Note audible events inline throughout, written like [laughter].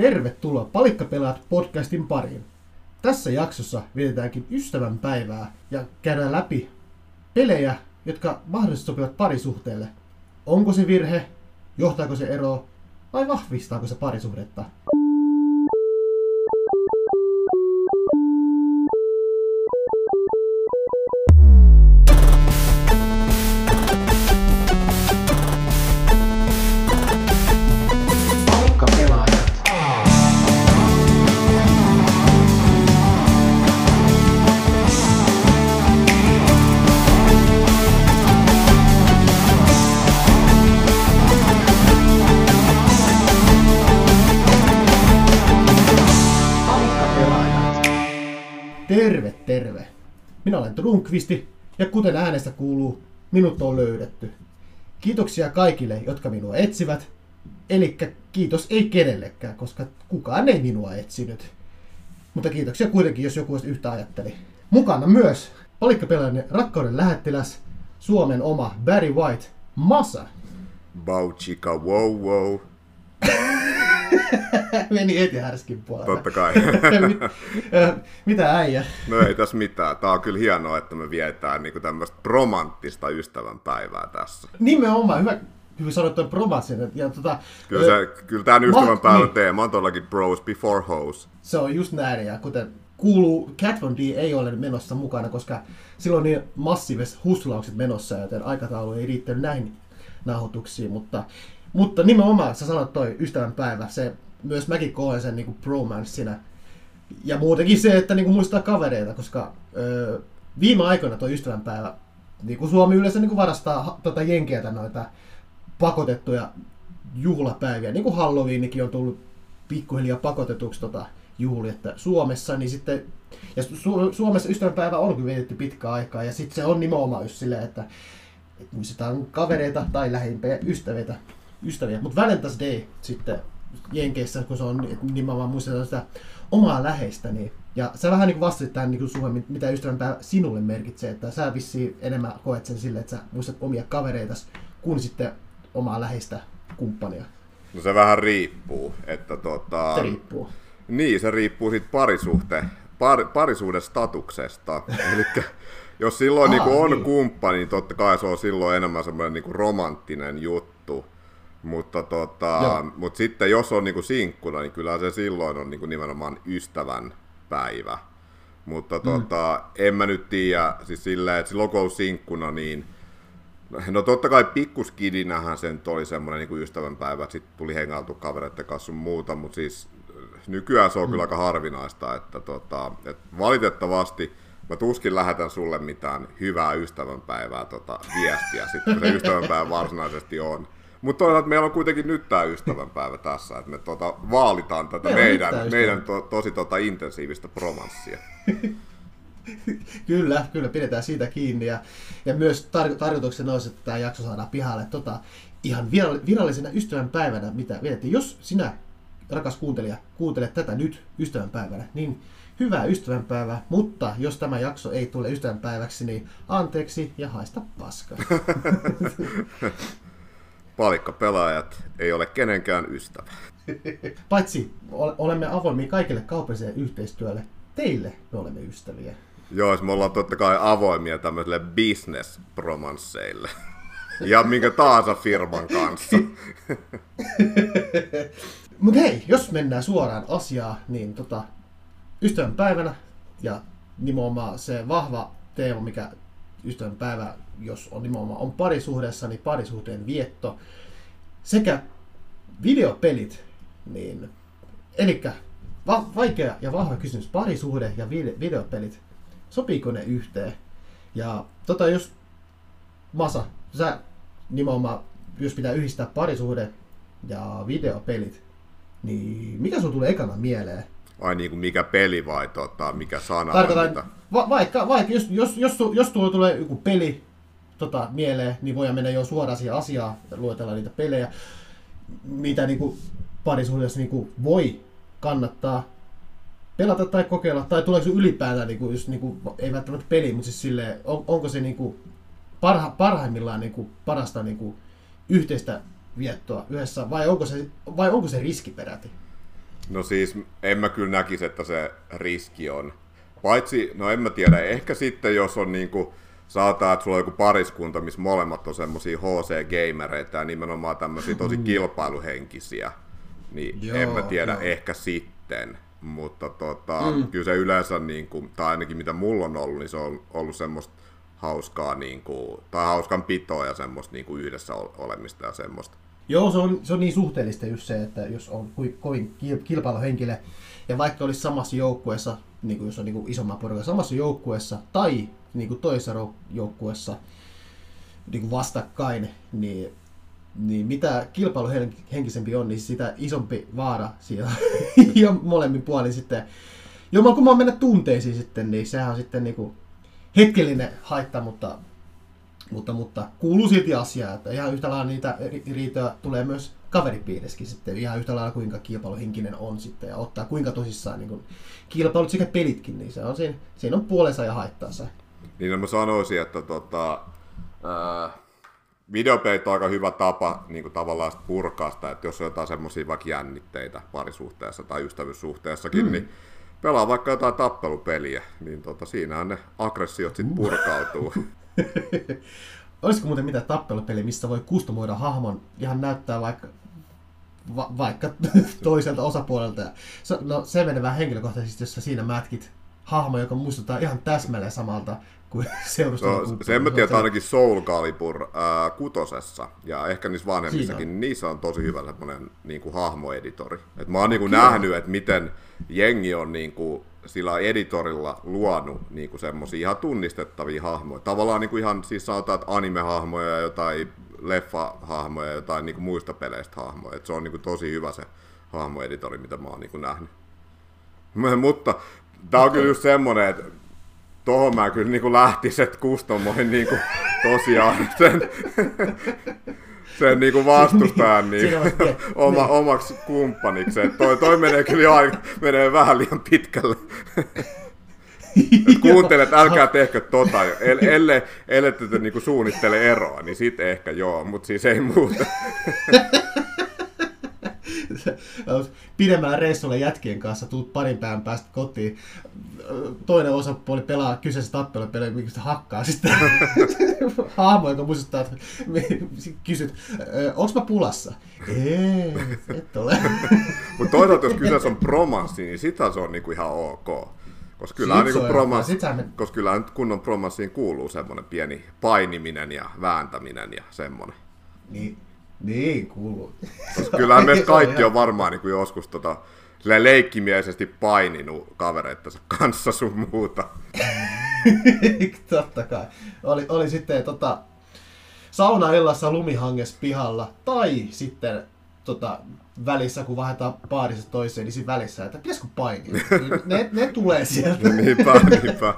Tervetuloa Palikkapelaat podcastin pariin. Tässä jaksossa vietetäänkin ystävän päivää ja käydään läpi pelejä, jotka mahdollisesti sopivat parisuhteelle. Onko se virhe, johtaako se ero vai vahvistaako se parisuhdetta? Trunkvisti ja kuten äänestä kuuluu, minut on löydetty. Kiitoksia kaikille, jotka minua etsivät. Eli kiitos ei kenellekään, koska kukaan ei minua etsinyt. Mutta kiitoksia kuitenkin, jos joku yhtä ajatteli. Mukana myös palikkapelaajien rakkauden lähettiläs, Suomen oma Barry White, Masa. Bauchika wow wow. [laughs] Meni heti härskin puolella. Totta kai. [laughs] Mi- ö, Mitä äijä? No ei tässä mitään. Tää on kyllä hienoa, että me vietään niinku tämmöistä romanttista ystävänpäivää tässä. Nimenomaan, hyvä, hyvin sanottu promatsin. Ja tota, Kyllä, ö, se, kyllä tämän ystävänpäivän niin. teema on todellakin bros before hoes. Se on just näin, ja kuten kuuluu, Cat Von D ei ole menossa mukana, koska silloin niin massiiviset hustulaukset menossa, joten aikataulu ei riittänyt näihin nauhoituksiin, mutta, mutta nimenomaan, sä sanoit toi ystävänpäivä, se myös mäkin koen sen niin bromanssina. Ja muutenkin se, että niin muistaa kavereita, koska ö, viime aikoina tuo ystävänpäivä, niin kuin Suomi yleensä niin varastaa ha- tota jenkeiltä noita pakotettuja juhlapäiviä, niin kuin Halloweenikin on tullut pikkuhiljaa pakotetuksi tota juhli, että Suomessa, niin sitten, ja Su- Suomessa ystävänpäivä on kyllä vietetty pitkään aikaa, ja sitten se on nimenomaan just silleen, että, että muistetaan kavereita tai lähimpiä ystäviä, ystäviä. mutta Valentine's Day sitten Jenkeissä, kun se on että nimenomaan muistetaan sitä omaa läheistä, niin ja sä vähän niin vastasit tähän niin Suomen, mitä ystävänpäivä sinulle merkitsee, että sä vissiin enemmän koet sen silleen, että sä muistat omia kavereita kuin sitten omaa läheistä kumppania. No se vähän riippuu, että tota... Se riippuu. Niin, se riippuu siitä parisuhte, par, parisuuden statuksesta. [laughs] Eli jos silloin Aa, niinku on niin. kumppani, niin totta kai se on silloin enemmän semmoinen niinku romanttinen juttu. Mutta tota, mut sitten jos on niinku sinkkuna, niin kyllä se silloin on niinku nimenomaan ystävän päivä. Mutta Mm. tota, en mä nyt tiedä, siis silleen, että silloin kun on sinkkuna, niin No totta kai pikkuskidinähän se nyt oli semmoinen niin ystävänpäivä, että sitten tuli hengailtu kavereiden kanssa sun muuta, mutta siis nykyään se on kyllä aika harvinaista, että tota, et valitettavasti mä tuskin lähetän sulle mitään hyvää ystävänpäivää tota, viestiä sitten, kun se [laughs] ystävänpäivä varsinaisesti on. Mutta toisaalta meillä on kuitenkin nyt tämä ystävänpäivä tässä, että me tota, vaalitaan tätä Meillä meidän, meidän to, tosi tota, intensiivistä romanssia. [laughs] Kyllä, kyllä pidetään siitä kiinni. Ja, ja myös tar- tarkoituksena olisi, että tämä jakso saadaan pihalle tota, ihan virall- virallisena ystävänpäivänä, mitä vietettiin. Jos sinä, rakas kuuntelija, kuuntelet tätä nyt ystävänpäivänä, niin hyvää ystävänpäivää, mutta jos tämä jakso ei tule ystävänpäiväksi, niin anteeksi ja haista paska. [laughs] Palikkapelaajat ei ole kenenkään ystävä. [laughs] Paitsi ole- olemme avoimia kaikille kaupalliselle yhteistyölle, teille me olemme ystäviä. Joo, siis me ollaan totta kai avoimia tämmöisille business-romansseille. Ja minkä tahansa firman kanssa. [laughs] Mutta hei, jos mennään suoraan asiaan, niin tota, ystävänpäivänä ja nimenomaan se vahva teema, mikä ystävänpäivä, jos on nimenomaan on parisuhdessa, niin parisuhteen vietto sekä videopelit, niin eli va- vaikea ja vahva kysymys, parisuhde ja vide- videopelit, sopiiko ne yhteen? Ja tota, jos Masa, sä nimenomaan, jos pitää yhdistää parisuhde ja videopelit, niin mikä sun tulee ekana mieleen? Ai niin kuin mikä peli vai tota, mikä sana vai Tarkoitan, mitä? va- vaikka, vaikka jos, jos, jos, jos tuolla tulee joku peli tota, mieleen, niin voidaan mennä jo suoraan siihen asiaan ja luetella niitä pelejä, mitä niinku parisuhteessa niinku voi kannattaa pelata tai kokeilla, tai tuleeko se ylipäätään, niinku, just, niinku, ei välttämättä peli, mutta siis silleen, on, onko se niinku, parha, parhaimmillaan niinku, parasta niinku, yhteistä viettoa yhdessä, vai onko se, vai onko se riski peräti? No siis, en mä kyllä näkisi, että se riski on. Paitsi, no en mä tiedä, ehkä sitten jos on niinku, saataan, että sulla on joku pariskunta, missä molemmat on semmosia HC-gamereita ja nimenomaan tämmöisiä tosi mm. kilpailuhenkisiä, niin joo, en mä tiedä, joo. ehkä sitten. Mutta tota, mm. kyllä se yleensä, niin kuin, tai ainakin mitä mulla on ollut, niin se on ollut semmoista hauskaa, niin kuin, tai hauskan pitoa ja semmoista niin kuin yhdessä olemista ja semmoista. Joo, se on, se on niin suhteellista just se, että jos on kovin kilpailuhenkilö, ja vaikka olisi samassa joukkueessa, niin kuin jos on niin kuin isomman porukan samassa joukkueessa, tai niin kuin toisessa joukkueessa niin kuin vastakkain, niin, niin mitä kilpailuhenkisempi on, niin sitä isompi vaara siellä [laughs] ja molemmin puolin sitten. Joo, kun mä mennä tunteisiin sitten, niin sehän on sitten niin kuin hetkellinen haitta, mutta, mutta, mutta kuuluu silti asiaa, että ihan yhtä lailla niitä riitoja tulee myös kaveripiirissäkin sitten ihan yhtä lailla kuinka kilpailuhenkinen on sitten ja ottaa kuinka tosissaan niin kuin kilpailut sekä pelitkin, niin se on siinä, siinä on puolensa ja haittansa. Niin no mä sanoisin, että tota, ää, videopeit on aika hyvä tapa niin kuin tavallaan purkaa sitä, että jos on jotain semmoisia vaikka jännitteitä parisuhteessa tai ystävyyssuhteessakin, mm. niin pelaa vaikka jotain tappelupeliä, niin tota, siinähän ne aggressiot sitten uh. purkautuu. [laughs] [laughs] Olisiko muuten mitä tappelupeli, missä voi kustomoida hahmon, ihan näyttää vaikka va- vaikka [laughs] toiselta osapuolelta. no se menee vähän henkilökohtaisesti, jos sä siinä mätkit hahmo, joka muistuttaa ihan täsmälleen samalta kuin [laughs] No, sen mä tiedän, ainakin Soul Calibur ää, kutosessa ja ehkä niissä vanhemmissakin, niin niissä on tosi hyvä semmoinen niin kuin hahmoeditori. Et mä oon niin kuin nähnyt, että miten jengi on niin kuin, sillä editorilla luonut niin kuin semmoisia ihan tunnistettavia hahmoja. Tavallaan niin kuin ihan siis sanotaan, että anime-hahmoja ja jotain leffa-hahmoja ja jotain niin kuin muista peleistä hahmoja. Et se on niin kuin tosi hyvä se hahmoeditori, mitä mä oon niin kuin nähnyt. [laughs] Mutta tämä on kyllä just semmoinen, että tohon mä kyllä niin lähtisin, että kustomoin niin kuin, tosiaan sen, [laughs] sen [laughs] niin kuin vastustajan niin, [laughs] oma, omaksi kumppaniksi. toi, toi menee kyllä jo aika, menee vähän liian pitkälle. [laughs] kuuntele, että älkää tehkö tota, ellei, ellei te niinku suunnittele eroa, niin sit ehkä joo, mutta siis ei muuta. [laughs] pidemmällä reissulla jätkien kanssa, tuut parin päivän päästä kotiin, toinen osapuoli pelaa kyseessä tappelupeliä, mikä sitä hakkaa sitten [laughs] hahmo, joka muistuttaa, että kysyt, onko mä pulassa? Ei, et ole. [laughs] Mutta toisaalta, jos kyseessä on promanssi, niin sitä se on niinku ihan ok. Koska kyllä, niin promans, me... koska kyllä kunnon promanssiin kuuluu semmoinen pieni painiminen ja vääntäminen ja semmoinen. Niin, niin kuuluu. Koska kyllähän me [laughs] kaikki on varmaan niin kuin joskus tota, leikkimielisesti paininut kavereittensa kanssa sun muuta. [laughs] Totta kai. Oli, oli sitten tota, saunaillassa lumihanges pihalla tai sitten tota, välissä, kun vaihdetaan paarissa toiseen, niin siinä välissä, että pitäisikö painia. [laughs] Ne, ne tulee sieltä. niinpä, niinpä.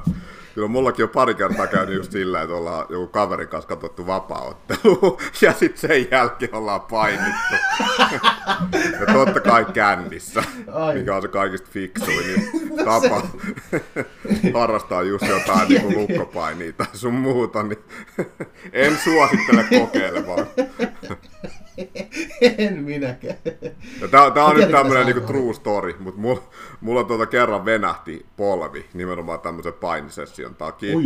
Kyllä mullakin on pari kertaa käynyt just sillä, että ollaan joku kaverin kanssa katsottu vapaaottelu [laughs] ja sitten sen jälkeen ollaan painittu. [laughs] ja totta kai kännissä, Ai. mikä on se kaikista fiksuin [laughs] niin no tapa harrastaa just jotain niin kuin lukkopainia tai sun muuta, niin en suosittele kokeilemaan. [laughs] en minäkään. Tää, tää on nyt tämmönen niinku true story, mutta mulla, mulla tuota kerran venähti polvi nimenomaan tämmöisen painisession takia. Oi.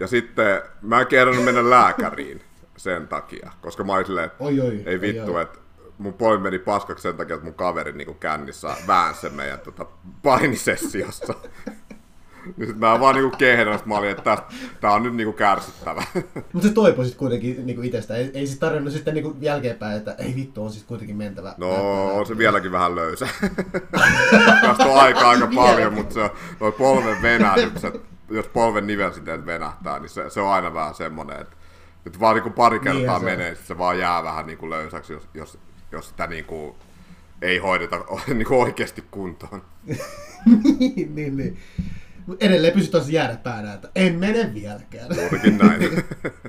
Ja sitten mä en kehdannut mennä lääkäriin sen takia, koska mä olin silleen, oi, oi, ei vittu, että mun polvi meni paskaksi sen takia, että mun kaveri niin kännissä väänsi meidän tota, painisessiossa. [laughs] Niin sit mä vaan niinku kehdän, mä olin, että tää on nyt niinku kärsittävä. Mutta se toipui sit kuitenkin niinku itestä. Ei, ei sit tarvinnut sitten niinku jälkeenpäin, että ei vittu, on siis kuitenkin mentävä. No, on se vieläkin vähän löysä. [laughs] Tästä on aika aika paljon, mutta se noi polven venähdykset, jos polven nivelsiteet venähtää, niin se, se on aina vähän semmonen, että nyt vaan niinku pari kertaa niin, menee, se. se vaan jää vähän niinku löysäksi, jos, jos, jos sitä niinku ei hoideta [laughs] niinku oikeasti kuntoon. [laughs] niin, niin, niin edelleen pysyt tuossa jäädä että en mene vieläkään. Juurikin näin.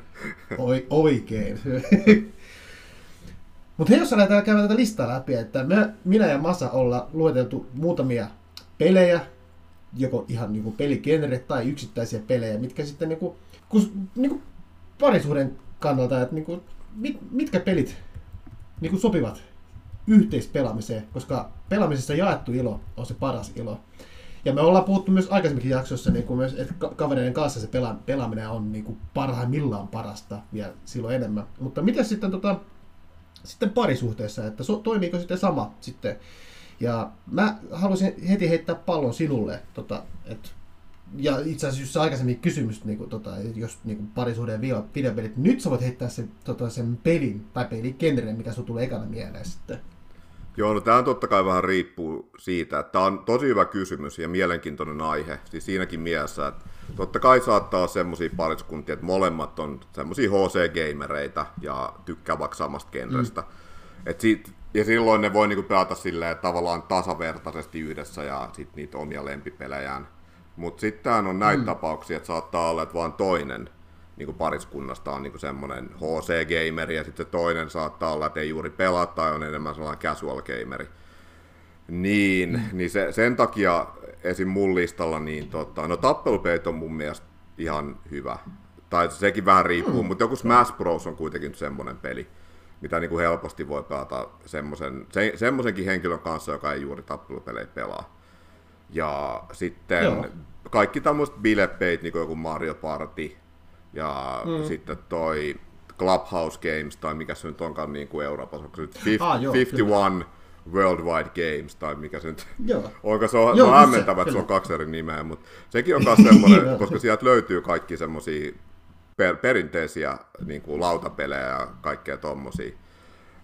[laughs] Oi, oikein. [laughs] Mutta hei, jos lähdetään käymään tätä listaa läpi, että me, minä ja Masa ollaan lueteltu muutamia pelejä, joko ihan niinku peligenre tai yksittäisiä pelejä, mitkä sitten niinku, kus, niinku parisuuden kannalta, että niinku, mit, mitkä pelit niinku sopivat yhteispelaamiseen, koska pelaamisessa jaettu ilo on se paras ilo. Ja me ollaan puhuttu myös aikaisemminkin jaksossa, niin kuin myös, että kavereiden kanssa se pela, pelaaminen on niin kuin parhaimmillaan parasta vielä silloin enemmän. Mutta miten sitten, tota, sitten parisuhteessa, että so, toimiiko sitten sama sitten? Ja mä haluaisin heti heittää pallon sinulle, tota, että ja itse asiassa just aikaisemmin kysymys, niin kuin, tota, jos niin kuin parisuhde ja videopelit, nyt sä voit heittää sen, tota, sen pelin tai peligenren, mikä sun tulee ekana mieleen sitten. Joo, no tämä totta kai vähän riippuu siitä, että tämä on tosi hyvä kysymys ja mielenkiintoinen aihe, siis siinäkin mielessä, että totta kai saattaa olla semmoisia pariskuntia, että molemmat on semmoisia HC-gamereita ja tykkää vaikka samasta genrestä. Mm. Et ja silloin ne voi niinku pelata silleen tavallaan tasavertaisesti yhdessä ja sitten niitä omia lempipelejään. Mutta sitten on näitä mm. tapauksia, että saattaa olla, että vaan toinen niin kuin pariskunnasta on niin semmoinen HC-gameri, ja sitten toinen saattaa olla, että ei juuri pelaa, tai on enemmän sellainen casual-gameri. Niin, mm. niin se, sen takia esim. mun listalla, niin tota, no tappelupelit on mun mielestä ihan hyvä. Tai sekin vähän riippuu, mm. mutta joku Smash Bros. on kuitenkin semmoinen peli, mitä niin kuin helposti voi pelata semmoisen, se, semmoisenkin henkilön kanssa, joka ei juuri tappelupelejä pelaa. Ja sitten Joo. kaikki tämmöiset bilepeit, niin kuin joku Mario Party, ja mm. sitten toi Clubhouse Games, tai mikä se nyt onkaan niin kuin Euroopassa, onko se nyt 50, ah, joo, 51 kyllä. Worldwide Games, tai mikä se nyt, joo. onko se on, joo, se on hämmentävä, että se on kaksi eri nimeä, mutta sekin on myös semmoinen, koska sieltä löytyy kaikki semmoisia per, perinteisiä niin kuin lautapelejä ja kaikkea tommosia.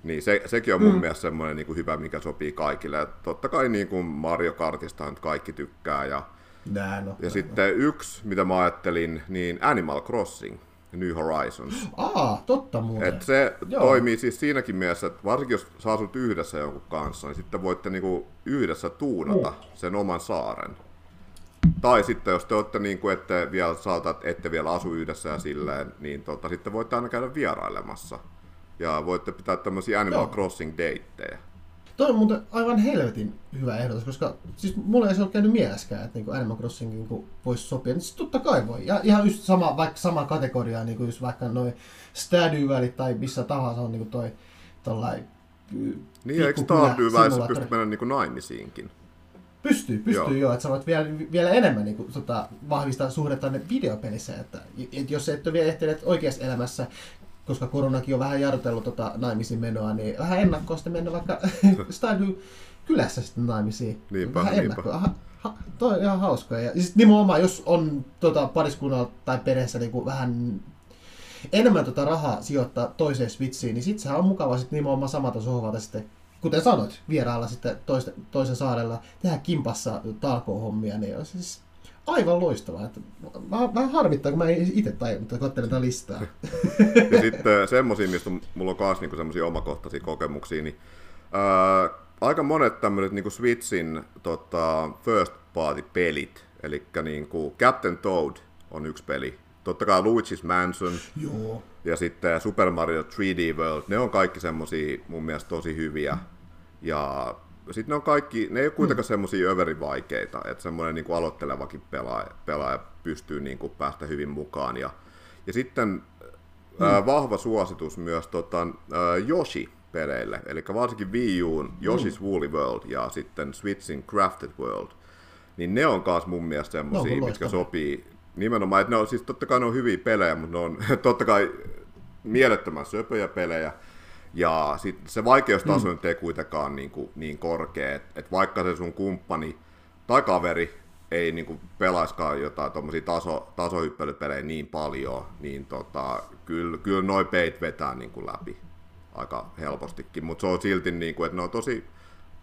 Niin se, sekin on mun mm. mielestä semmoinen niin kuin hyvä, mikä sopii kaikille. Ja totta kai niin kuin Mario Kartista nyt kaikki tykkää. Ja, Nää, no, ja no, sitten no. yksi, mitä mä ajattelin, niin Animal Crossing. New Horizons. Aa, totta muuten. Et se Joo. toimii siis siinäkin mielessä, että varsinkin jos sä asut yhdessä jonkun kanssa, niin sitten voitte niinku yhdessä tuunata mm. sen oman saaren. Tai sitten jos te olette niin kuin, ette vielä saata, ette vielä asu yhdessä ja silleen, niin tota, sitten voitte aina käydä vierailemassa. Ja voitte pitää tämmöisiä Animal Joo. Crossing dateja. Toi on muuten aivan helvetin hyvä ehdotus, koska siis mulle ei se ole käynyt mieleskään, että niinku Animal Crossing niinku voisi sopia. Niin siis totta kai voi. Ja ihan just sama, vaikka sama kategoria, niinku just vaikka noin Valley tai missä tahansa on niinku toi tollain Niin, eikö Valley pysty mennä niinku naimisiinkin? Pystyy, pystyy joo. joo että sä voit vielä, vielä enemmän niin kuin, tota, vahvistaa suhdetta videopelissä, että et jos et ole vielä ehtineet oikeassa elämässä koska koronakin on vähän jarrutellut tota naimisiin menoa, niin vähän ennakkoa sitten mennä vaikka [laughs] Stardew kylässä sitten naimisiin. Niinpä, vähän niinpä. ennakkoa. Ha, ha, toi on ihan hauskoja. Ja siis nimenomaan, jos on tota, pariskunnalla tai perheessä niin kuin vähän enemmän tota rahaa sijoittaa toiseen Switchiin, niin sitten sehän on mukava sitten nimenomaan samalta sohvalta sitten, kuten sanoit, vierailla sitten toisten, toisen saarella, tehdä kimpassa talkoohommia, niin on siis aivan loistavaa. Että vähän, vähän harmittaa, kun mä en itse tajunnut, että katselen tätä listaa. [laughs] ja sitten semmoisia, mistä mulla on myös niinku semmoisia omakohtaisia kokemuksia, niin ää, aika monet tämmöiset niinku Switchin tota, first party pelit, eli niinku Captain Toad on yksi peli, totta kai Luigi's Mansion Joo. ja sitten Super Mario 3D World, ne on kaikki semmoisia mun mielestä tosi hyviä. Ja sitten ne on kaikki, ne ei ole kuitenkaan mm. semmoisia överin vaikeita, että semmoinen niin kuin aloittelevakin pelaaja, pelaaja pystyy niin kuin päästä hyvin mukaan. Ja, ja sitten mm. ää, vahva suositus myös tota, ää, Yoshi-peleille, eli varsinkin Wii Uun Yoshi's mm. Woolly World ja sitten Switchin Crafted World, niin ne on myös mun mielestä semmoisia, no, mitkä sopii nimenomaan, että ne on siis totta kai ne on hyviä pelejä, mutta ne on [laughs] totta kai mielettömän söpöjä pelejä, ja sit se vaikeustaso mm. ei kuitenkaan niin, kuin, niin korkea, että et vaikka se sun kumppani tai kaveri ei niin kuin pelaiskaan jotain tuommoisia taso, tasohyppelypelejä niin paljon, niin tota, kyllä, kyllä noin peit vetää niin kuin läpi aika helpostikin, mutta se on silti, niin kuin, että ne on tosi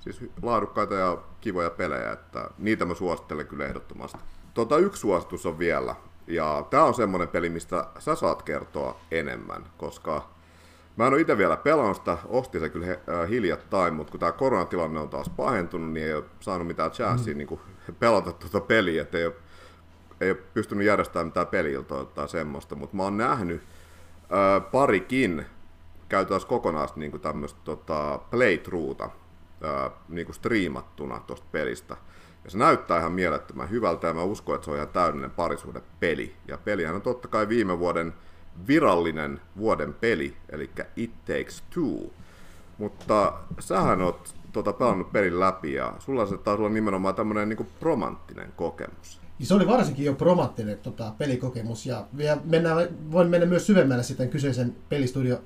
siis laadukkaita ja kivoja pelejä, että niitä mä suosittelen kyllä ehdottomasti. Tota, yksi suositus on vielä, ja tämä on semmoinen peli, mistä sä saat kertoa enemmän, koska Mä en ole itse vielä pelannut sitä, ostin se kyllä äh, hiljattain, mutta kun tämä koronatilanne on taas pahentunut, niin ei ole saanut mitään chanssiä mm. niin pelata tuota peliä, että ei ole, ei ole pystynyt järjestämään mitään peliltoa tai semmoista, mutta mä oon nähnyt äh, parikin käytännössä kokonaista niin tämmöistä tota, playthroughta ää, niin kuin striimattuna tuosta pelistä. Ja se näyttää ihan mielettömän hyvältä ja mä uskon, että se on ihan täydellinen parisuuden peli. Ja pelihän on totta kai viime vuoden virallinen vuoden peli, eli It Takes Two. Mutta sähän oot tota, pelannut pelin läpi ja sulla se taisi olla nimenomaan tämmöinen niin romanttinen kokemus. Se oli varsinkin jo promanttinen tota, pelikokemus ja, ja mennään, voin mennä myös syvemmälle sitten kyseisen pelistudio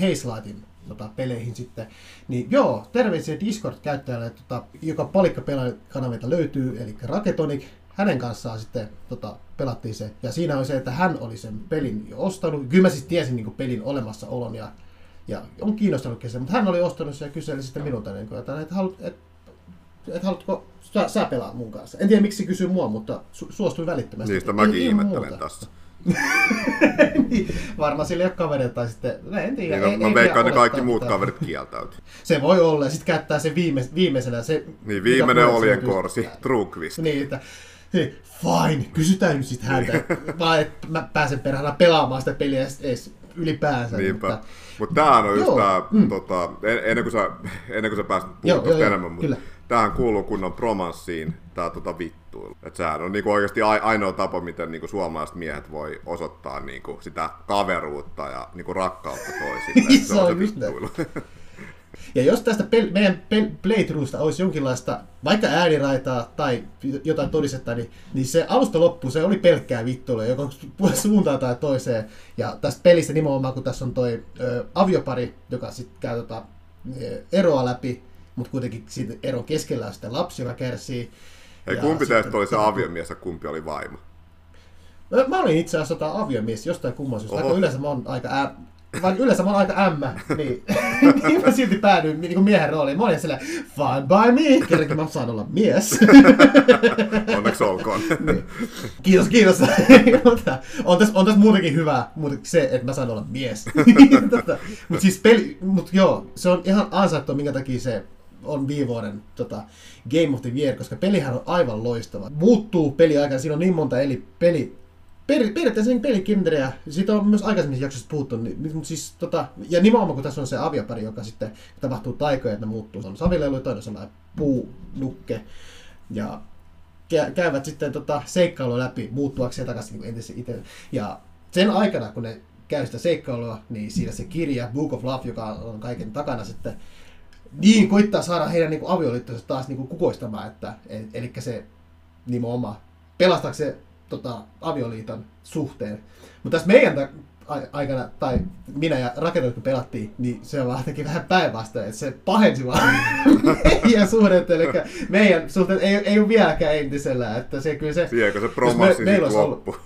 Hazelightin tota, peleihin sitten. Niin joo, terveisiä Discord-käyttäjälle, tota, joka palikka kanavilta löytyy, eli Raketonic. Hänen kanssaan sitten tota, pelattiin se. Ja siinä oli se, että hän oli sen pelin jo ostanut. Kyllä mä siis tiesin niin pelin olemassaolon ja, ja on kiinnostanut kesä, mutta hän oli ostanut sen ja kyseli sitten minulta, niin kuin, että, haluat, että, että haluatko sä, sä pelaa mun kanssa. En tiedä miksi kysyy mua, mutta su, suostui välittömästi. Niistä mäkin ihmettelen tässä. [laughs] niin, varmaan sillä ei ole kavereita tai sitten, no en tiedä. Niin, no, ei, mä veikkaan, että kaikki muut kaverit kieltäytyy. Se voi olla, ja sitten käyttää se viime, viimeisenä. Se, niin, viimeinen olien korsi, Trukvist. Niin, että hei, fine, kysytään nyt sitten häntä, [laughs] vaan että mä pääsen perhana pelaamaan sitä peliä edes ylipäänsä. Niinpä. Mutta, mutta tämähän on just tämä, mm. tota, ennen, kuin sä, ennen kuin sä pääsit puhumaan enemmän, mutta kyllä tähän kuuluu kunnon promanssiin tämä tota vittuilu. Et sehän on niinku oikeasti ainoa tapa, miten niinku suomalaiset miehet voi osoittaa niinku sitä kaveruutta ja niinku rakkautta toisille. [laughs] se on se vittuilu. [laughs] Ja jos tästä pel- meidän pel- playthroughsta olisi jonkinlaista, vaikka ääniraitaa tai jotain todistetta, niin, niin se alusta loppu se oli pelkkää vittuilua, joko suuntaan tai toiseen. Ja tästä pelistä nimenomaan, kun tässä on toi ö, aviopari, joka sitten käy tota, eroa läpi, mutta kuitenkin siitä eron keskellä on sitten lapsi, joka kärsii. Ei, kumpi teistä oli se aviomies ja kumpi oli vaimo? Mä olin itse asiassa tota aviomies jostain kumman syystä, yleensä mä oon aika ä... vaikka yleensä mä oon aika ämmä, niin, [laughs] niin mä silti päädyin niin miehen rooliin. Mä olin silleen, fine by me, kerrankin mä saan olla mies. [laughs] Onneksi olkoon. niin. Kiitos, kiitos. [laughs] On tässä, on tässä muutenkin hyvä, mutta se, että mä saan olla mies. tota, mutta siis peli, mutta joo, se on ihan ansaittu, minkä takia se on viime vuoden tota, Game of the Year, koska pelihän on aivan loistava. Muuttuu peli aikana, siinä on niin monta eli peli, per, periaatteessa niin pelikinderiä, siitä on myös aikaisemmissa jaksoissa puhuttu, niin, mutta siis, tota, ja nimenomaan kun tässä on se aviopari, joka sitten tapahtuu taikoja, että ne muuttuu, se on savilelu ja toinen sellainen puunukke, ja käyvät sitten tota, seikkailua läpi muuttuakseen takaisin niin entisen itse. Ja sen aikana, kun ne käy sitä seikkailua, niin siinä se kirja Book of Love, joka on kaiken takana sitten, niin koittaa saada heidän niin avioliittonsa taas niin kuin kukoistamaan, että, eli se nimenomaan pelastaako se tota, avioliiton suhteen. Mutta tässä meidän aikana, tai minä ja rakennus kun pelattiin, niin se on vähän vähän päinvastoin, että se pahensi vaan [laughs] meidän suhdet, eli meidän suhteet ei, ei ole vieläkään entisellä, että se kyllä se... Sielläkö se promassi me, loppu?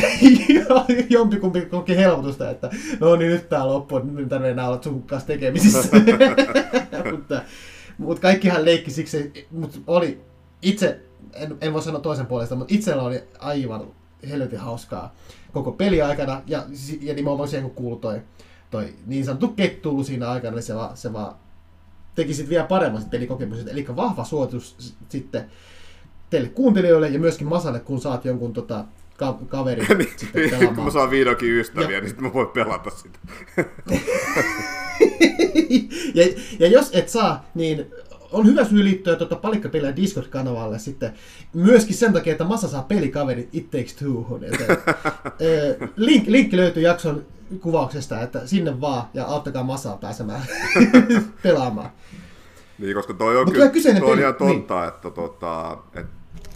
[laughs] Jompikumpi koki helpotusta, että no niin nyt tää loppu, nyt tarvii enää olla sun kanssa tekemisissä. [laughs] mutta, mutta kaikkihan leikki siksi, mutta oli itse, en, en voi sanoa toisen puolesta, mutta itsellä oli aivan helvetin hauskaa koko peli aikana, ja, ja nimenomaan siihen kun kuului toi, toi niin sanottu kettuulu siinä aikana, niin se vaan, se vaan teki sitten vielä paremman pelikokemuksen. Eli vahva suositus sitten teille kuuntelijoille ja myöskin Masalle, kun saat jonkun tota, ka- kaveri [laughs] niin, sitten pelaamaan. Kun mä saan vihdoinkin ystäviä, ja... niin sitten mä voin pelata sitä. [laughs] ja, ja jos et saa, niin on hyvä syy liittyä tuota palikkapeliä Discord-kanavalle sitten myöskin sen takia, että Massa saa pelikaverit It Takes Two. [laughs] link, linkki löytyy jakson kuvauksesta, että sinne vaan ja auttakaa Massaa pääsemään [laughs] pelaamaan. Niin, koska toi on, kyllä, toi on ihan totta, niin. että tota, et,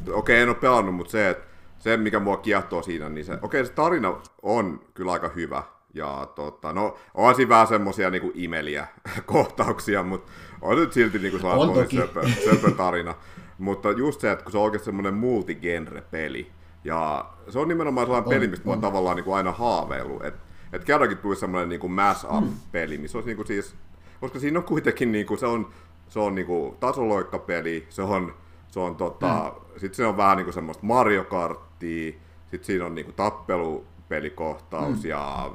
okei, okay, en ole pelannut, mutta se, että se, mikä mua kiehtoo siinä, niin se, okei, okay, se tarina on kyllä aika hyvä. Ja tota, no, on siinä vähän semmosia niinku imeliä [laughs] kohtauksia, mutta on nyt silti niinku sellainen söpö, söpö tarina. mutta just se, että kun se on oikeasti semmoinen multigenre-peli, ja se on nimenomaan sellainen on, peli, mistä on. mä oon tavallaan niinku aina haaveillut, että et kerrankin tulisi semmoinen niinku mass up-peli, missä olisi niinku siis, koska siinä on kuitenkin niinku, se on, se on niinku tasoloikkapeli, se on, se on tota, mm. sitten se on vähän niinku semmoista Mario Karttia, sitten siinä on niinku tappelupelikohtaus mm. ja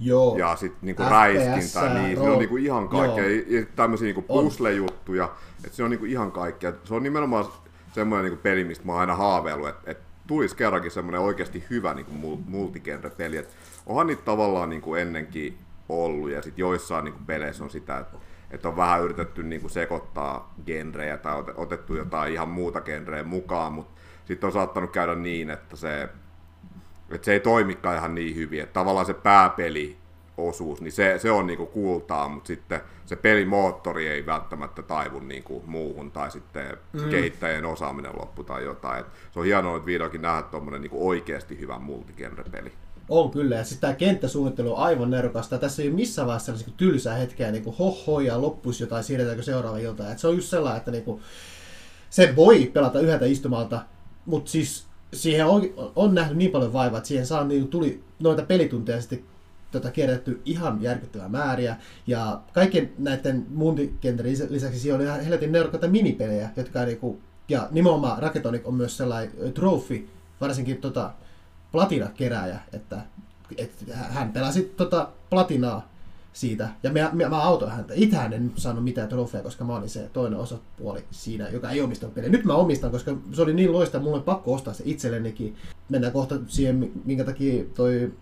Joo. ja sitten niinku räiskintä, niin se on niinku ihan kaikkea, ja tämmöisiä niinku puzzle-juttuja, että se on niinku ihan kaikkea. Se on nimenomaan semmoinen niinku peli, mistä mä oon aina haaveillut, että et tulisi kerrankin semmoinen oikeasti hyvä niinku multigenre-peli. Et onhan niitä tavallaan niinku ennenkin ollut, ja sitten joissain niinku peleissä on sitä, että et on vähän yritetty niinku sekoittaa genrejä tai otettu jotain ihan muuta genreä mukaan, mutta sitten on saattanut käydä niin, että se että se ei toimikaan ihan niin hyvin. Että tavallaan se pääpeli osuus, niin se, se on niinku kultaa, mutta sitten se pelimoottori ei välttämättä taivu niinku muuhun, tai sitten mm. kehittäjien osaaminen loppu tai jotain. Et se on hienoa, että vihdoinkin nähdä tuommoinen niinku oikeasti hyvä multigenre-peli. On kyllä, ja sitten tämä kenttäsuunnittelu on aivan nerokasta. Tässä ei ole missään vaiheessa niinku tylsää hetkeä, niin kuin hoho ja loppuisi jotain, siirretäänkö seuraava ilta. Et se on just sellainen, että niin kuin, se voi pelata yhdeltä istumalta, mutta siis siihen on, on nähnyt niin paljon vaivaa, että siihen saa, niin tuli noita pelitunteja sitten tota, kierrätty ihan järkyttävää määriä. Ja kaikkien näiden multikentän lisäksi siellä on ihan helvetin nerokkaita minipelejä, jotka niinku, ja nimenomaan Raketonic on myös sellainen trophy, varsinkin tota, platina-kerääjä, että, että hän pelasi tota platinaa siitä. Ja mä, mä, mä autoin häntä. Itsehän en saanut mitään trofeja, koska mä olin se toinen osapuoli siinä, joka ei omistanut peliä. Nyt mä omistan, koska se oli niin loista, mulla oli pakko ostaa se itsellenikin. Mennään kohta siihen, minkä takia toi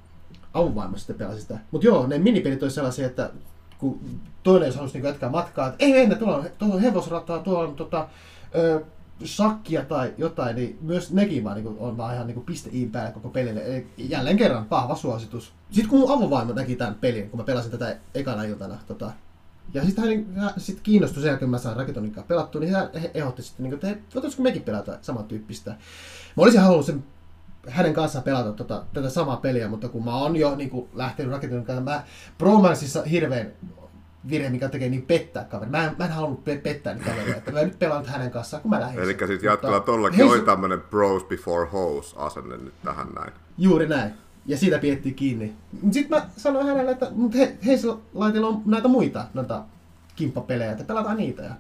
avovaimo sitten pelasi sitä. Mutta joo, ne minipelit oli sellaisia, että kun toinen halusi niinku jatkaa matkaa, että ei mennä, tuolla on, tuolla on hevosrataa, tuolla on tota, ö, sakkia tai jotain, niin myös nekin vaan niin on vaan ihan niin piste iin päälle koko pelille. Eli jälleen kerran vahva suositus. Sitten kun mun avovaimo näki tämän pelin, kun mä pelasin tätä ekana iltana, tota, ja sitten hän, hän sit kiinnostui sen jälkeen, kun mä sain Raketonin pelattua, niin hän ehdotti sitten, niin kuin, että voitaisiko mekin pelata samantyyppistä. Mä olisin halunnut sen hänen kanssaan pelata tota, tätä samaa peliä, mutta kun mä oon jo niin kuin, lähtenyt kanssa, mä Bromansissa hirveän virhe, mikä tekee niin pettää kaveri. Mä en, mä en halunnut pe- pettää niitä kaveria, että mä nyt pelaan hänen kanssaan, kun mä lähdin. Eli sitten jatkolla tollakin oli tämmönen bros before hoes asenne nyt tähän näin. Juuri näin. Ja siitä piettiin kiinni. Sitten mä sanoin hänelle, että he, Heisel-laitilla on näitä muita noita kimppapelejä, että pelataan niitä. Ja,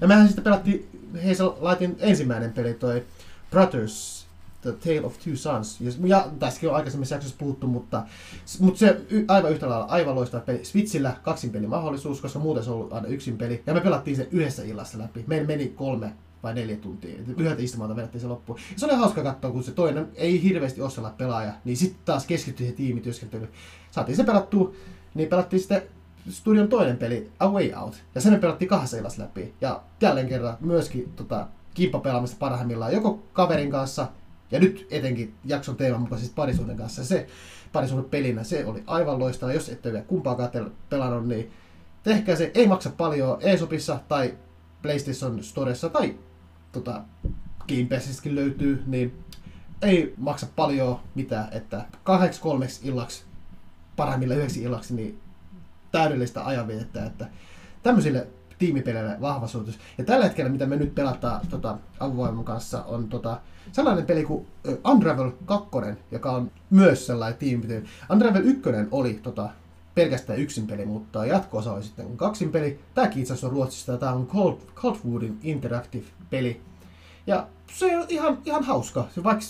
ja mehän sitten pelattiin Heisel-laitin ensimmäinen peli, toi Brothers The Tale of Two Sons. Ja, tässäkin on aikaisemmissa jaksossa puhuttu, mutta, mutta se aivan yhtä lailla aivan loistava peli. Switchillä kaksin peli mahdollisuus, koska muuten se on ollut aina yksin peli. Ja me pelattiin sen yhdessä illassa läpi. Meillä meni kolme vai neljä tuntia. Yhdeltä istumalta vedettiin se loppuun. Ja se oli hauska katsoa, kun se toinen ei hirveästi osalla pelaaja, niin sitten taas keskittyi se tiimityöskentely. Saatiin se pelattua, niin pelattiin sitten studion toinen peli, A Way Out. Ja sen me pelattiin kahdessa illassa läpi. Ja jälleen kerran myöskin tota, kimppapelaamista parhaimmillaan joko kaverin kanssa ja nyt etenkin jakson teeman mukaisesti parisuuden kanssa se parisuuden pelinä, se oli aivan loistava. Jos ette vielä kumpaakaan pelannut, niin tehkää se. Ei maksa paljon eShopissa tai PlayStation Storessa tai tota, Game Passissakin löytyy, niin ei maksa paljon mitään, että kahdeksi kolmeksi illaksi, parhaimmilla yhdeksi illaksi, niin täydellistä ajanvietettä, että tämmöisille tiimipeleille vahva suositus. Ja tällä hetkellä, mitä me nyt pelataan tota, avovoiman kanssa, on tota, sellainen peli kuin Unravel 2, joka on myös sellainen tiimipeli. Unravel 1 oli tota, pelkästään yksin peli, mutta jatko-osa oli sitten kaksin peli. Tämäkin itse asiassa on Ruotsista, tämä on Cold, Coldwoodin Interactive peli. Ja se on ihan, ihan hauska. Vaikka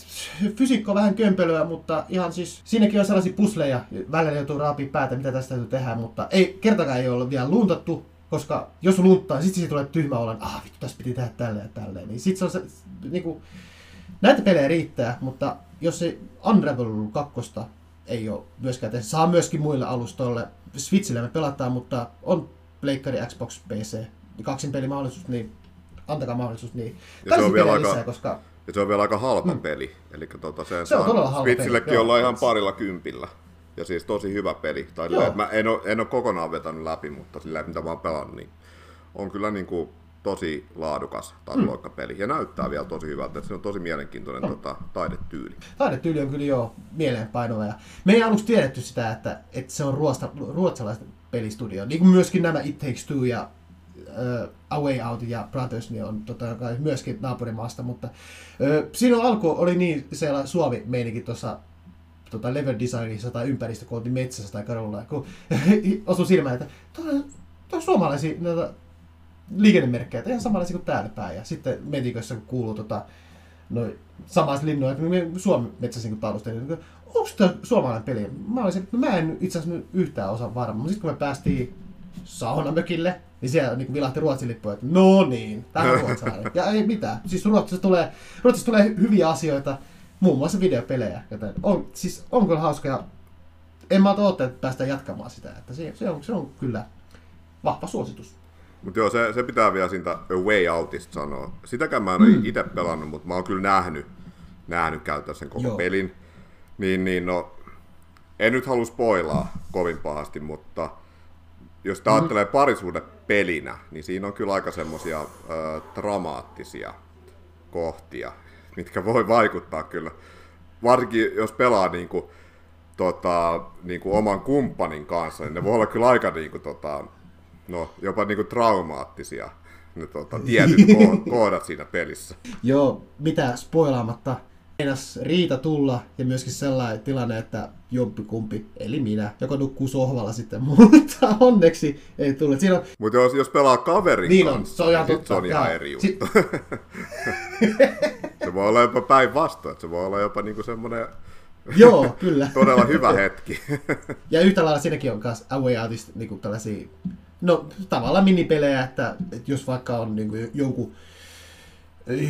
fysiikka on vähän kömpelöä, mutta ihan siis, siinäkin on sellaisia pusleja, välillä joutuu raapia päätä, mitä tästä täytyy tehdä, mutta ei, kertakaan ei ole vielä luntattu, koska jos lunttaa, niin sitten siitä tulee tyhmä olla, ah vittu, tässä piti tehdä tälleen ja tälleen. Niin sitten se on se, niinku, näitä pelejä riittää, mutta jos se Unravel 2 ei ole myöskään tehty, saa myöskin muille alustoille. Switchillä me pelataan, mutta on Pleikkari, Xbox, PC, kaksin pelimahdollisuus, niin antakaa mahdollisuus. Niin. Ja se on vielä aika, lisää, koska... ja se on vielä aika halpa mm. peli. Eli tota, se, se on todella halpa Switchillekin peli. ollaan ihan parilla kympillä. Ja siis tosi hyvä peli. Tai sillä, mä en ole, en ole kokonaan vetänyt läpi, mutta sillä mitä mä oon pelannut, niin on kyllä niin kuin tosi laadukas tasoikkapeli. Mm. Ja näyttää vielä tosi hyvältä, että se on tosi mielenkiintoinen on. tota, taidetyyli. Taidetyyli on kyllä jo mieleenpainova. Ja me ei aluksi tiedetty sitä, että, että se on ruosta, ruotsalaista pelistudio. Niin kuin myöskin nämä It Takes Two ja uh, A Way Out ja Brothers niin on totta kai myöskin naapurimaasta, mutta uh, siinä alku oli niin siellä Suomi-meininki tuossa tota level designissa tai ympäristö, kun oltiin metsässä tai kadulla, kun [laughs] osui silmään, että tuo on suomalaisia noita liikennemerkkejä, ihan samanlaisia kuin täällä päin. Ja sitten metikössä, kuuluu tota, noin samaiset linnoja, että me Suomen metsässä niin taustelin, niin onko tämä suomalainen peli? Mä olisin, että mä en itse asiassa yhtään osaa varma. Mutta sitten kun me päästiin saunamökille, niin siellä niin vilahti Ruotsin lippu, että no niin, tämä on ruotsalainen. Ja ei mitään. Siis Ruotsissa tulee, Ruotsissa tulee hyviä asioita, muun muassa videopelejä, joten on, siis on kyllä hauska ja en mä odottaa, että päästään jatkamaan sitä, että se, se, on, se on kyllä vahva suositus. Mutta joo, se, se pitää vielä siitä A Way Outista sanoa. Sitäkään mä en ole mm. itse pelannut, mutta mä oon kyllä nähnyt, nähnyt käyttää sen koko joo. pelin. Niin, niin no, en nyt halua spoilaa kovin pahasti, mutta jos tämä ajattelee parisuuden pelinä, niin siinä on kyllä aika semmoisia dramaattisia kohtia, mitkä voi vaikuttaa kyllä. Varsinkin jos pelaa niin kuin, tota, niin kuin oman kumppanin kanssa, niin ne voi olla kyllä aika niin kuin, tota, no, jopa niin kuin traumaattisia ne tota, tietyt [laughs] ko- kohdat siinä pelissä. Joo, mitä spoilaamatta. Meinas riita tulla ja myöskin sellainen tilanne, että jompikumpi, eli minä, joka nukkuu sohvalla sitten, [laughs] mutta onneksi ei tule. Siinä on, Mutta jos, jos pelaa kaverin Niin on, kanssa, se on ihan niin sit se on totta, ihan eri Si- juttu. [laughs] se voi olla jopa päinvastoin, että se voi olla jopa niinku semmoinen joo, kyllä. [laughs] todella hyvä hetki. [laughs] Ja yhtä lailla siinäkin on myös A Way Outista niin tällaisia, no tavallaan minipelejä, että, että jos vaikka on niin kuin jonkun,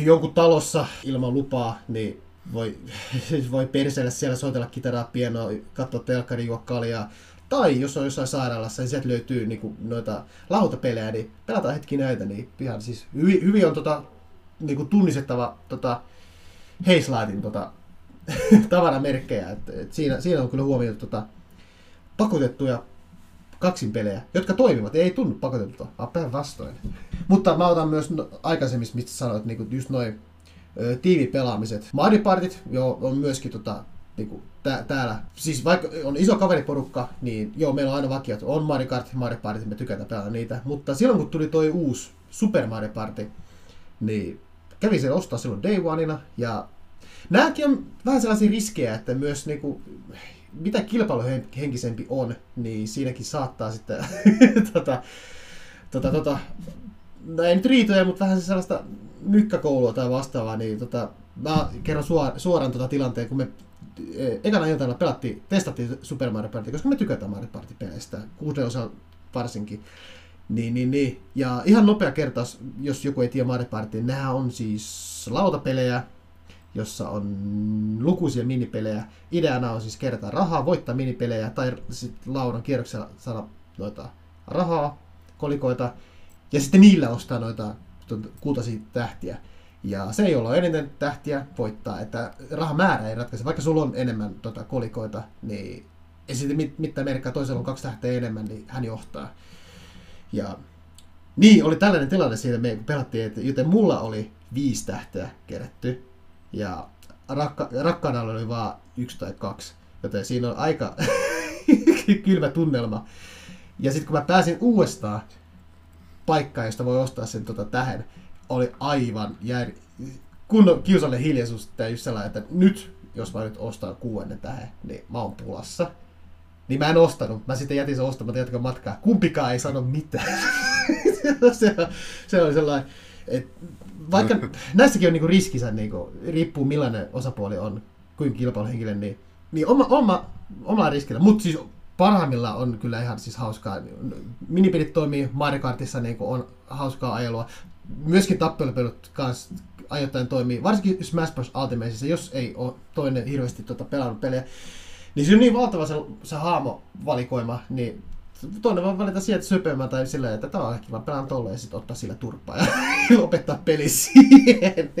jonkun talossa ilman lupaa, niin voi, [laughs] voi perseellä siellä soitella kitaraa, pianoa, katsoa telkkari, juo kaljaa. Tai jos on jossain sairaalassa, niin sieltä löytyy niin kuin, noita lautapelejä, niin pelataan hetki näitä, niin ihan siis hyvin, hyvin on tota, niin kuin tunnistettava tota, Heislaitin tota, [laughs] tavaramerkkejä. Et, et siinä, siinä on kyllä huomioitu tota, pakotettuja kaksin pelejä, jotka toimivat. Ei tunnu pakotetulta, vaan päinvastoin. Mutta mä otan myös no, aikaisemmin, mistä sanoit, niin just noin tiivipelaamiset. Mario Partit joo, on myöskin tota, niinku, tää, täällä, siis vaikka on iso kaveriporukka, niin joo, meillä on aina vakiot. On Mario Kart, Mario Partit, me tykätään pelata niitä. Mutta silloin kun tuli toi uusi Super Mario Party, niin kävin sen ostaa silloin Day Oneina, ja Nämäkin on vähän sellaisia riskejä, että myös niinku, mitä kilpailuhenkisempi on, niin siinäkin saattaa sitten [laughs] tota, tota, tota, no ei nyt riitoja, mutta vähän sellaista mykkäkoulua tai vastaavaa, niin tota, mä kerron suoraan, suoraan tota tilanteen, kun me eh, ekana iltana pelattiin, testattiin Super Mario Party, koska me tykätään Mario Party-peleistä, kuuden osa varsinkin. Niin, niin, niin. Ja ihan nopea kertaus, jos joku ei tiedä Mario Party, nämä on siis lautapelejä, jossa on lukuisia minipelejä. Ideana on siis kerätä rahaa, voittaa minipelejä tai sitten laudan kierroksella saada noita rahaa, kolikoita ja sitten niillä ostaa noita kultaisia tähtiä. Ja se, jolla on eniten tähtiä, voittaa, että rahamäärä ei ratkaise. Vaikka sulla on enemmän tota, kolikoita, niin ei siitä mit- mitään merkkaa. Toisella on kaksi tähteä enemmän, niin hän johtaa. Ja niin, oli tällainen tilanne siinä, me pelattiin, että joten mulla oli viisi tähteä kerätty ja rakka, rakkaana oli vaan yksi tai kaksi, joten siinä on aika [laughs] kylmä tunnelma. Ja sitten kun mä pääsin uudestaan paikkaan, josta voi ostaa sen tota tähän, oli aivan jär... kunnon kiusallinen hiljaisuus, tai just sellainen, että nyt, jos mä nyt ostan kuudennen tähän, niin mä oon pulassa. Niin mä en ostanut. Mä sitten jätin sen ostamatta jatkan matkaa. Kumpikaan ei sano mitään. [laughs] se, se oli sellainen, että vaikka [laughs] näissäkin on niinku riskinsä, niinku, riippuu millainen osapuoli on, kuinka kilpailuhenkilö, niin, niin oma, oma, omalla riskillä. Mutta siis parhaimmillaan on kyllä ihan siis hauskaa. Minipelit toimii Mario Kartissa niinku on hauskaa ajelua. Myöskin tappelupelut kanssa ajoittain toimii, varsinkin Smash Bros. Ultimateissa, jos ei ole toinen hirveästi tota pelannut pelejä. Niin se on niin valtava se, se haamovalikoima, niin toinen voi valita sieltä söpömään tai silleen, että tämä on kiva, pelaan tolleen ja sitten ottaa sillä turpaa ja [laughs] lopettaa peli siihen.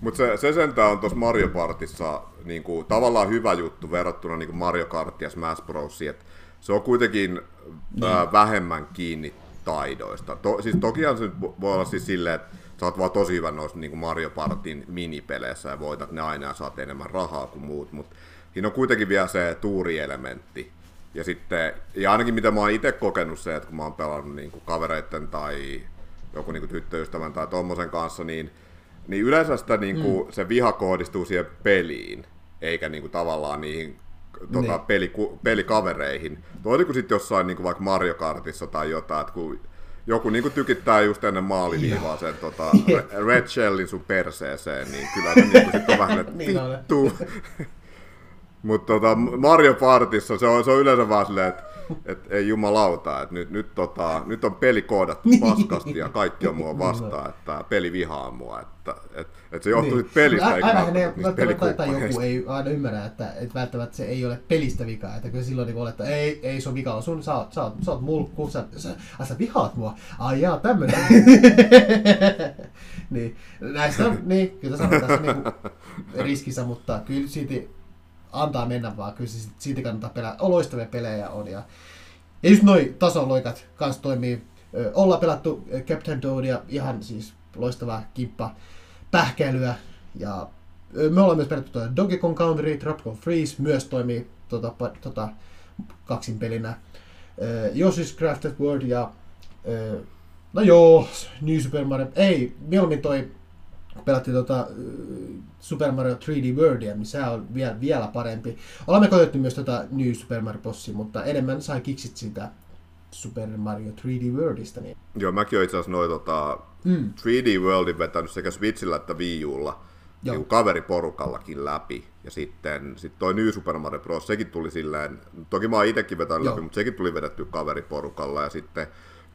Mutta se, se sentään on tuossa Mario Partissa niinku, tavallaan hyvä juttu verrattuna niinku Mario Kart ja Smash Brosiin, että se on kuitenkin niin. ää, vähemmän kiinni taidoista. To, siis tokihan se voi olla siis silleen, että sä oot vaan tosi hyvä noissa niin Mario Partin minipeleissä ja voitat ne aina ja saat enemmän rahaa kuin muut, mutta siinä on kuitenkin vielä se tuurielementti. Ja sitten, ja ainakin mitä mä oon itse kokenut se, että kun mä oon pelannut niin kuin kavereitten tai joku niin kuin tyttöystävän tai tommosen kanssa, niin, niin yleensä sitä, niin kuin, mm. se viha kohdistuu siihen peliin, eikä niin kuin, tavallaan niihin tota, Niin. peli, pelikavereihin. Toisin kuin sitten jossain niin kuin vaikka Mario Kartissa tai jotain, että kun joku niin kuin tykittää just ennen maaliviivaa sen tota, Re- Red Shellin sun perseeseen, niin kyllä se niin kuin sit on vähän, että Niin vittu. Mutta tota, Mario Partissa se on, se on yleensä vaan silleen, että et, ei jumalauta, että nyt, nyt, tota, nyt on peli koodattu paskasti ja kaikki on mua vastaan, että peli vihaa mua. Että et, et se johtuu niin. pelistä eikä Ainahan ne välttämättä tai joku ei aina ymmärrä, että, että välttämättä se ei ole pelistä vikaa. Että kyllä silloin niin että ei, ei sun vika on sun, sä oot, sä oot, sä oot mulkku, sä, sä, ai, sä vihaat mua. Ai jaa, tämmönen. [laughs] niin, näistä on, niin, kyllä tässä on niinku [laughs] riskissä, mutta kyllä silti antaa mennä vaan, kyllä se siitä kannattaa pelaa. Loistavia pelejä on ja, ja just noi tasoloikat kanssa toimii. Ollaan pelattu Captain Toadia, ihan siis loistava kimppa pähkäilyä ja me ollaan myös pelattu tuota Donkey Kong Country, Tropical Freeze myös toimii tota, tota, kaksin pelinä. Yoshi's Crafted World ja no joo, New Super Mario, ei, mieluummin toi pelattiin tota Super Mario 3D Worldia, missä on vielä, vielä parempi. Olemme koitettu myös tota New Super Mario Bossia, mutta enemmän sai kiksit siitä Super Mario 3D Worldista. Niin. Joo, mäkin olen itse asiassa noin tota, mm. 3D Worldin vetänyt sekä Switchillä että Wii Ulla niin kaveriporukallakin läpi. Ja sitten sit toi New Super Mario Bros. sekin tuli silleen, toki mä oon itekin vetänyt Joo. läpi, mutta sekin tuli vedetty kaveriporukalla. Ja sitten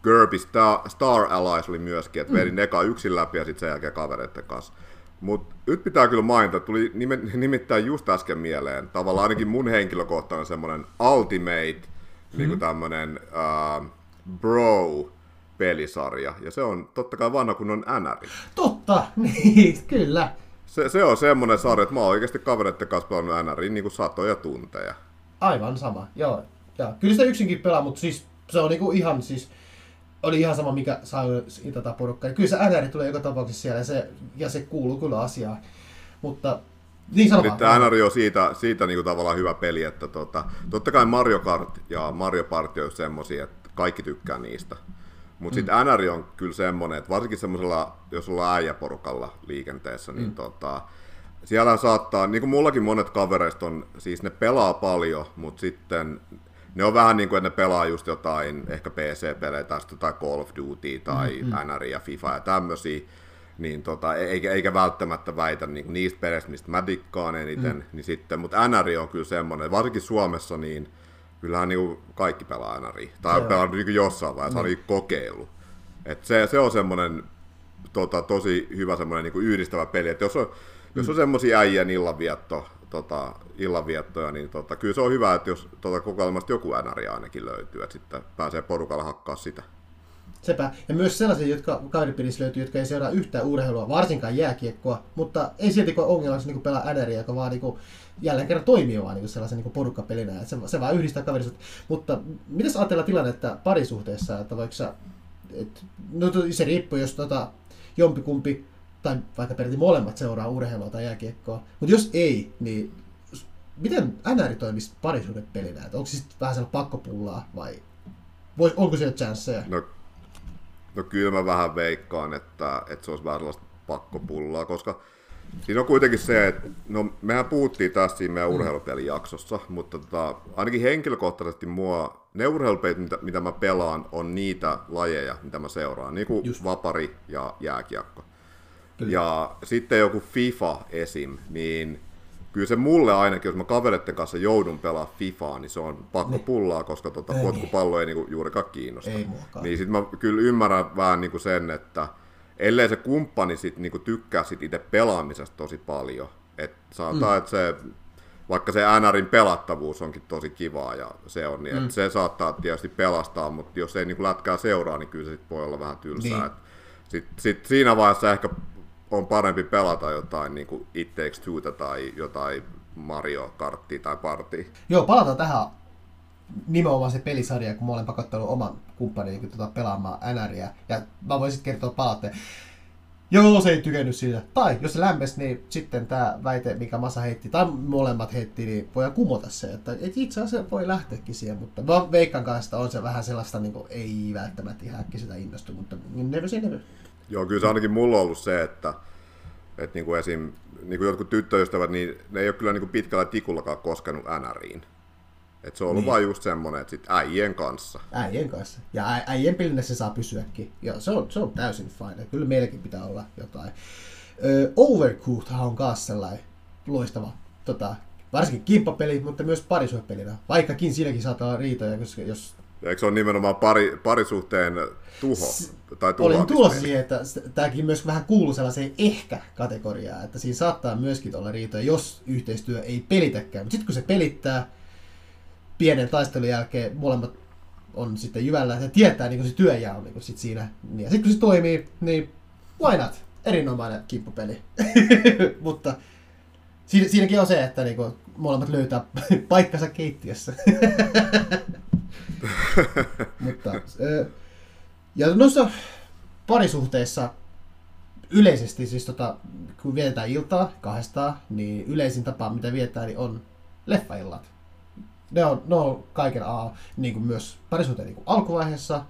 Kirby Star, Star Allies oli myöskin, että mm. vedin eka yksin läpi ja sitten sen jälkeen kavereiden kanssa. Mutta nyt pitää kyllä mainita, tuli nimittäin just äsken mieleen, tavallaan ainakin mun henkilökohtainen semmoinen ultimate, mm-hmm. niin kuin tämmöinen uh, bro pelisarja, ja se on totta kai vanha kun on NR. Totta, [laughs] niin, kyllä. Se, se on semmoinen sarja, että mä oon oikeasti kavereiden kanssa pelannut NRin niin kuin satoja tunteja. Aivan sama, joo. Ja, kyllä sitä yksinkin pelaa, mutta siis se on niinku ihan siis, oli ihan sama mikä saa tätä porukkaa. Kyllä se NR tulee joka tapauksessa siellä ja se, ja se kuuluu kyllä asiaan. Mutta niin Eli tämä NR on siitä, siitä niinku tavallaan hyvä peli, että tota, totta kai Mario Kart ja Mario Party on semmoisia, että kaikki tykkää niistä. Mutta sitten mm. NR on kyllä semmoinen, että varsinkin semmoisella, jos ollaan äijäporukalla liikenteessä, niin mm. tota, siellä saattaa, niin kuin mullakin monet kavereista on, siis ne pelaa paljon, mutta sitten ne on vähän niin kuin, että ne pelaa just jotain ehkä PC-pelejä tai jotain Call of Duty tai mm, mm. NR ja FIFA ja tämmöisiä, niin tota, e- eikä, eikä välttämättä väitä niin niistä peleistä, mistä mä dikkaan eniten, mm. niin sitten, mutta NR on kyllä semmoinen, varsinkin Suomessa, niin kyllähän niin kaikki pelaa NRI. Tai on pelannut niin jossain vaiheessa, mm. kokeilu. Et se, se on semmoinen tota, tosi hyvä semmoinen niin yhdistävä peli. Et jos on, mm. jos on semmoisia äijän illanvietto, tota, illanviettoja, niin tota, kyllä se on hyvä, että jos tota, kokoelmasta joku NRI ainakin löytyy, että sitten pääsee porukalla hakkaa sitä. Sepä. Ja myös sellaisia, jotka kaveripiirissä löytyy, jotka ei seuraa yhtään urheilua, varsinkaan jääkiekkoa, mutta ei silti kun ongelmaksi niin pelaa NRiä, joka vaan niin kuin, jälleen kerran toimii vaan niin sellaisen niin porukkapelinä. Että se, se vaan yhdistää kaverisuutta. Mutta miten ajatellaan tilannetta parisuhteessa, että voiko sä, et, no se riippuu, jos tota, jompikumpi tai vaikka peräti molemmat seuraa urheilua tai jääkiekkoa. Mutta jos ei, niin miten NR toimisi parisuhdepelinä? Että onko se sitten vähän sellainen pakkopullaa vai vois, onko siellä chanceja? No, no kyllä mä vähän veikkaan, että, että se olisi vähän sellaista pakkopullaa, koska Siinä on kuitenkin se, että no, mehän puhuttiin tästä siinä meidän mm. urheilupelijaksossa, mutta tota, ainakin henkilökohtaisesti mua, ne urheilupelit, mitä, mitä mä pelaan, on niitä lajeja, mitä mä seuraan, niin kuin Just. vapari ja jääkiekko. Kyllä. Ja sitten joku FIFA esim, niin kyllä se mulle ainakin, jos mä kavereiden kanssa joudun pelaa FIFAa, niin se on pakko niin. pullaa, koska tota, potkupallo ei niinku juurikaan kiinnosta. Ei niin sitten mä kyllä ymmärrän vähän niinku sen, että ellei se kumppani sit niinku tykkää sit itse pelaamisesta tosi paljon. Et sanotaan, mm. että se, vaikka se NRin pelattavuus onkin tosi kivaa ja se on, niin mm. se saattaa tietysti pelastaa, mutta jos ei niinku lätkää seuraa, niin kyllä se sit voi olla vähän tylsää. Niin. sit, sit siinä vaiheessa ehkä on parempi pelata jotain niin kuin It Takes Two tai jotain Mario Karttia tai Partia. Joo, palataan tähän nimenomaan se pelisarja, kun mä olen pakottanut oman kumppanin tuota, pelaamaan NRiä, ja mä voisin kertoa palautteen. Joo, se ei tykännyt siitä. Tai jos se lämpesi, niin sitten tämä väite, mikä Masa heitti, tai molemmat heitti, niin voidaan kumota se. Että, että itse asiassa voi lähteäkin siihen, mutta mä Veikkan kanssa on se vähän sellaista, niin kuin, ei välttämättä ihan äkki sitä innostu, mutta never say never. Joo, kyllä se ainakin mulla on ollut se, että, että niin kuin esim, niin kuin jotkut tyttöystävät, niin ne ei ole kyllä niin kuin pitkällä tikullakaan koskenut NRiin. Et se on ollut niin. vain just semmoinen, että sit äijien kanssa. Äijien kanssa. Ja ä, äijien pelinä se saa pysyäkin. Ja se on, se on täysin fine. Kyllä meilläkin pitää olla jotain. Ö, Overcooked on kanssa sellainen loistava, tota, varsinkin kimppapeli, mutta myös parisuhtepelinä. Vaikkakin siinäkin saattaa riitoja, koska jos Eikö se ole nimenomaan pari, parisuhteen tuho? S- tai Olin tulossa siihen, että tämäkin myös vähän kuuluu sellaiseen ehkä-kategoriaan, että siinä saattaa myöskin olla riitoja, jos yhteistyö ei pelitäkään. Mutta sitten kun se pelittää, pienen taistelun jälkeen molemmat on sitten jyvällä ja tietää niin se työjää on niin sit siinä. Ja sitten kun se toimii, niin why not? Erinomainen kimppupeli. [laughs] Mutta Siin, siinäkin on se, että niinku, molemmat löytää paikkansa keittiössä. [laughs] [laughs] Mutta, ja noissa parisuhteissa yleisesti, siis tota, kun vietetään iltaa kahdestaan, niin yleisin tapa, mitä viettää, niin on leffaillat. Ne on, ne on kaiken A, niin kuin myös parisuhteen niin kuin alkuvaiheessa,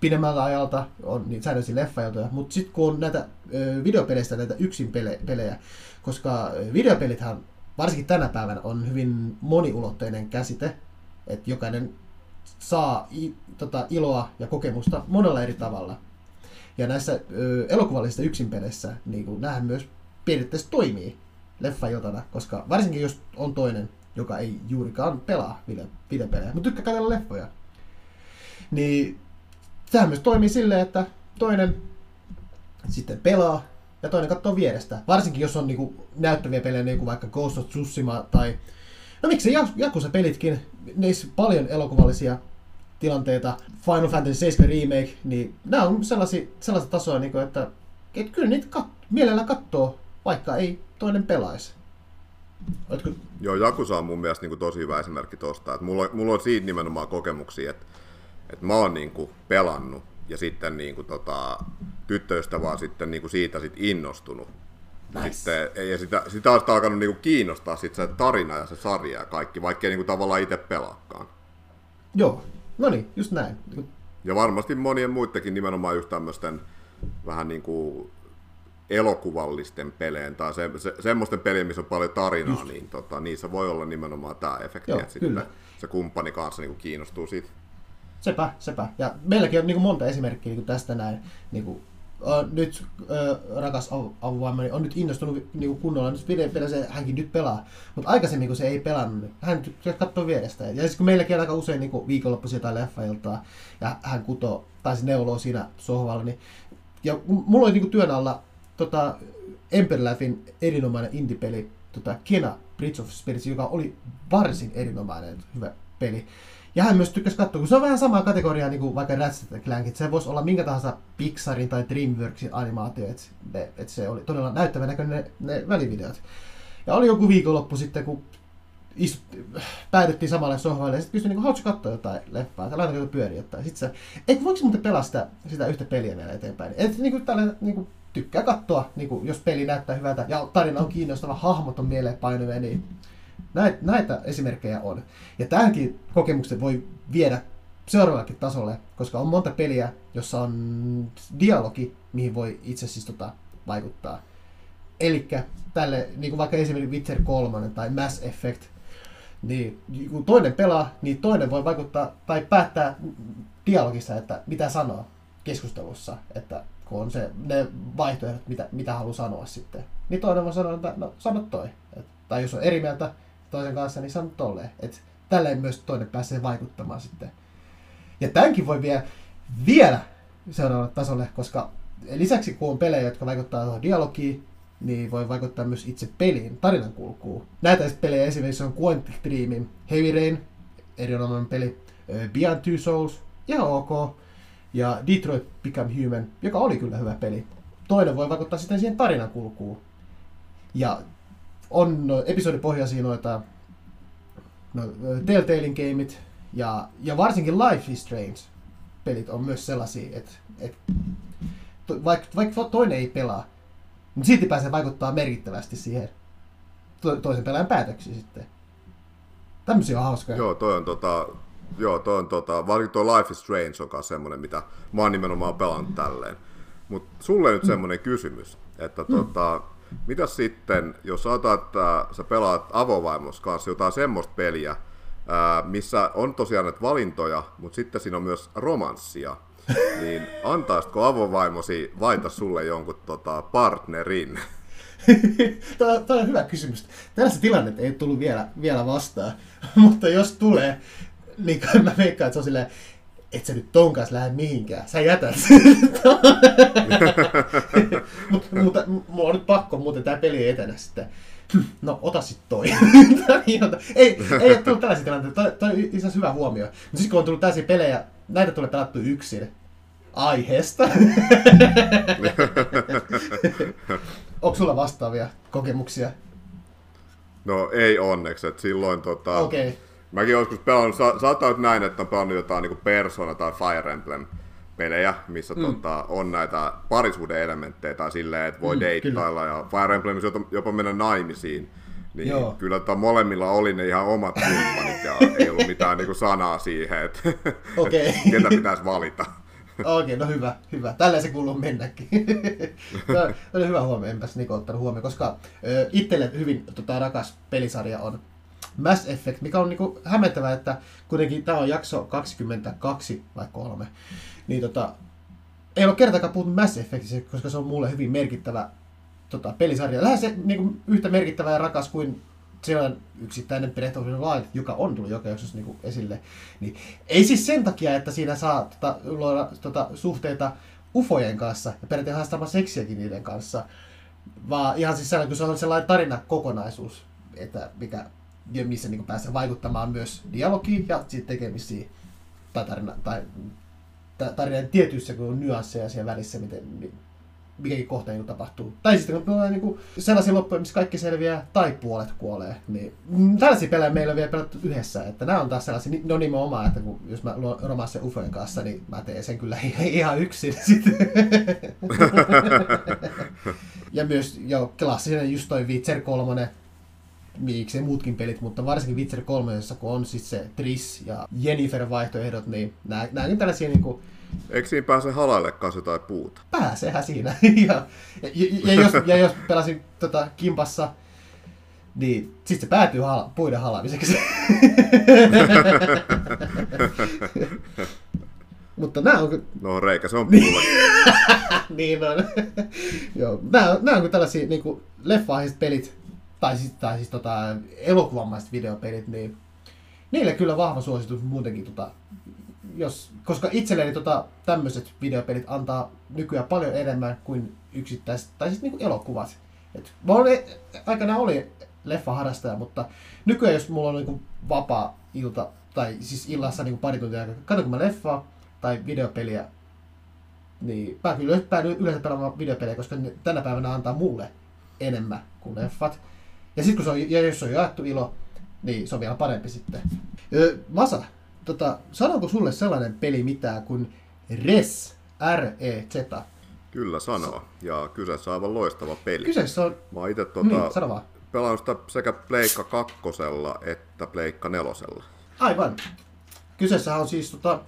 pidemmältä ajalta on niin säännöllisiä leffailtoja, mutta sitten kun on näitä ö, videopeleistä näitä yksin pele, pelejä, koska videopelithän varsinkin tänä päivänä on hyvin moniulotteinen käsite, että jokainen saa i, tota, iloa ja kokemusta monella eri tavalla. Ja näissä elokuvallisissa yksinpeleissä niin nämähän myös periaatteessa toimii leffailtana, koska varsinkin jos on toinen, joka ei juurikaan pelaa video, videopelejä, mutta tykkää katsella leffoja, niin sehän myös toimii silleen, että toinen sitten pelaa ja toinen katsoo vierestä. Varsinkin jos on niinku näyttäviä pelejä, niin kuin vaikka Ghost of Tsushima tai... No miksi Jakusa-pelitkin, niissä paljon elokuvallisia tilanteita. Final Fantasy 7 Remake, niin nämä on sellaisia, sellaista tasoa, niin kuin, että, että kyllä niitä kat, mielellä katsoo, vaikka ei toinen pelaisi. Oletko... Joo, Jakusa on mun mielestä niin kuin tosi hyvä esimerkki tosta. Että mulla, mulla on siitä nimenomaan kokemuksia, että, että mä oon niin kuin pelannut ja sitten niin kuin, tota, tyttöystä vaan sitten niin kuin siitä sit innostunut. Nice. Sitten, ja sitä, sitä on sitten alkanut niin kuin kiinnostaa sit se tarina ja se sarja ja kaikki, vaikka ei niin kuin tavallaan itse pelaakaan. Joo, no niin, just näin. Ja varmasti monien muidenkin nimenomaan just tämmöisten vähän niin kuin elokuvallisten peleen tai se, se, semmoisten pelien, missä on paljon tarinaa, just. niin tota, niissä voi olla nimenomaan tämä efekti, Joo, että sitten se kumppani kanssa niin kuin kiinnostuu siitä. Sepä, sepä. Ja meilläkin on niin kuin monta esimerkkiä niin kuin tästä näin. Niin kuin, uh, nyt uh, rakas avovaimani on nyt innostunut niin kuin kunnolla nyt videopeliä, hänkin nyt pelaa. Mutta aikaisemmin, kun se ei pelannut, niin hän katsoo vierestä. Ja siis kun meilläkin on aika usein niin kuin viikonloppuisia tai leffailtaa, ja hän kutoo, tai se neuloo siinä sohvalla, niin ja mulla oli niin kuin työn alla tota, Emperlafin erinomainen indie-peli, tota, Kena Bridge of Spirits, joka oli varsin erinomainen hyvä peli. Ja hän myös tykkäsi katsoa, kun se on vähän samaa kategoriaa niin kuin vaikka Ratchet Clank, se voisi olla minkä tahansa Pixarin tai Dreamworksin animaatio, että et se oli todella näyttävä näköinen ne, ne välivideot. Ja oli joku viikonloppu sitten, kun istut, päädyttiin samalle sohvalle ja sitten kysyin, niin haluatko katsoa jotain leffaa, tai laitako pyöriä jotain. Sitten se, eikö voiko muuten pelaa sitä, sitä yhtä peliä vielä eteenpäin. Et niin kuin tällainen, niin kuin, tykkää katsoa, niin kuin, jos peli näyttää hyvältä ja tarina on kiinnostava, hahmot on mieleen painuvia, niin näitä, näitä esimerkkejä on. Ja tähänkin kokemuksen voi viedä seuraavallekin tasolle, koska on monta peliä, jossa on dialogi, mihin voi itse siis tota, vaikuttaa. Eli tälle, niin kuin vaikka esimerkiksi Witcher 3 tai Mass Effect, niin kun toinen pelaa, niin toinen voi vaikuttaa tai päättää dialogissa, että mitä sanoo keskustelussa, että kun on se, ne vaihtoehdot, mitä, mitä haluaa sanoa sitten. Niin toinen voi sanoa, että no sano toi. Et, tai jos on eri mieltä toisen kanssa, niin sano tolleen. Että tälleen myös toinen pääsee vaikuttamaan sitten. Ja tämänkin voi vie vielä seuraavalle tasolle, koska lisäksi kun on pelejä, jotka vaikuttaa tuohon dialogiin, niin voi vaikuttaa myös itse peliin, tarinan kulkuun. Näitä pelejä esimerkiksi on Quantic Dreamin Heavy Rain, erinomainen peli, Beyond Two Souls, ja ok, ja Detroit Become Human, joka oli kyllä hyvä peli. Toinen voi vaikuttaa sitten siihen tarinan kulkuun. Ja on no, episodipohjaisia noita no, Telltalein gameit, ja, ja varsinkin Life is Strange pelit on myös sellaisia, että, to, vaikka, vaikka toinen ei pelaa, mutta silti pääsee vaikuttaa merkittävästi siihen to, toisen pelaajan päätöksiin sitten. Tämmöisiä on hauskoja. Joo, toi on tota, joo, toi on tota, varsinkin tuo Life is Strange on semmoinen, mitä mä oon nimenomaan pelannut tälleen. Mutta sulle nyt semmoinen mm. kysymys, että mm. tota, mitä sitten, jos sanotaan, että sä pelaat avovaimos kanssa jotain semmoista peliä, missä on tosiaan näitä valintoja, mutta sitten siinä on myös romanssia, [laughs] niin antaisitko avovaimosi vaita sulle jonkun tota, partnerin? [laughs] Tämä on hyvä kysymys. Tällaista tilannetta ei tullut vielä, vielä vastaan, [laughs] mutta jos tulee, niin mä veikkaan, että se on silleen, et sä nyt ton kanssa lähde mihinkään, sä jätät [laughs] mutta, mutta mulla on nyt pakko, muuten tää peli ei etene sitten. No, ota sit toi. [laughs] ei, ei ole tullut tällaisia tilanteita. Toi, toi on hyvä huomio. Mutta siis kun on tullut tällaisia pelejä, näitä tulee pelattu yksin. Aiheesta. [laughs] Onko sulla vastaavia kokemuksia? No ei onneksi, että silloin tota... Okei. Okay. Mäkin joskus pelannut, sa- saattaa nyt näin, että on pelannut jotain niin Persona tai Fire Emblem pelejä, missä mm. tota, on näitä parisuuden elementtejä tai silleen, että voi mm, deittailla kyllä. ja Fire Emblemissa jopa, jopa mennä naimisiin. Niin Joo. kyllä tota, molemmilla oli ne ihan omat kumppanit ja ei ollut mitään niin kuin sanaa siihen, että [laughs] okay. ketä pitäisi valita. Okei, okay, no hyvä, hyvä. Tällä se kuuluu mennäkin. [laughs] Tämä oli hyvä huomio, enpäs Niko ottanut huomioon, koska ö, itselle hyvin tota, rakas pelisarja on Mass Effect, mikä on niinku hämmentävää, että kuitenkin tämä on jakso 22 vai kolme, niin tota, ei ole kertaakaan puhuttu Mass Effectistä, koska se on mulle hyvin merkittävä tota, pelisarja. Lähes se niinku, yhtä merkittävä ja rakas kuin sellainen yksittäinen Breath of the Wild, joka on tullut joka jaksossa niin esille. Niin, ei siis sen takia, että siinä saa tota, luoda tota, suhteita ufojen kanssa ja periaatteessa haastamaan seksiäkin niiden kanssa, vaan ihan siis sellainen, kun se on sellainen tarinakokonaisuus, että mikä, missä niin pääsee vaikuttamaan myös dialogiin ja sitten tekemisiin tai tarina, tai tarinan tietyissä kun nyansseja siellä välissä, miten, mikäkin kohta niin tapahtuu. Tai sitten kun tulee niin sellaisia loppuja, missä kaikki selviää tai puolet kuolee. Niin, tällaisia pelejä meillä on vielä pelattu yhdessä. Että nämä on taas sellaisia, no nimenomaan, että kun, jos mä luon romanssin Ufojen kanssa, niin mä teen sen kyllä [laughs] ihan yksin [laughs] ja myös jo klassinen just toi Witcher 3, miksi muutkin pelit, mutta varsinkin Witcher 3, kun on siis se Triss ja Jennifer vaihtoehdot, niin nämä, nämä on tällaisia niin kuin, Eikö siinä pääse halaille kanssa jotain puuta? Pääsehän siinä. [laughs] ja, ja, ja, jos, ja jos pelasin tota, kimpassa, niin sitten se päätyy hala, puiden halaamiseksi. [laughs] Mutta nämä on... No reikä, se on puulla. [laughs] niin on. Joo, nämä, nämä on tällaisia niin kuin leffaiset pelit, tai siis, tai siis tota, elokuvamaiset videopelit, niin niille kyllä vahva suositus muutenkin tota, jos, koska itselleni tota, tämmöiset videopelit antaa nykyään paljon enemmän kuin yksittäiset, tai siis niin elokuvat. Et, mä olin, aikana oli leffaharrastaja, mutta nykyään jos mulla on niin vapaa ilta, tai siis illassa niin pari tuntia aikaa, katsonko mä leffaa tai videopeliä, niin mä kyllä päädyin yleensä pelaamaan videopelejä, koska ne tänä päivänä antaa mulle enemmän kuin leffat. Ja sitten kun se on, ja jos se on jaettu ilo, niin se on vielä parempi sitten. Öö, Masa, tota, sanonko sulle sellainen peli mitään kuin Res, R-E-Z? Kyllä sanoo, ja kyseessä on aivan loistava peli. Kyseessä on... Mä itse tota, niin, pelannut sitä sekä Pleikka kakkosella että Pleikka nelosella. Aivan. Kyseessä on siis tota,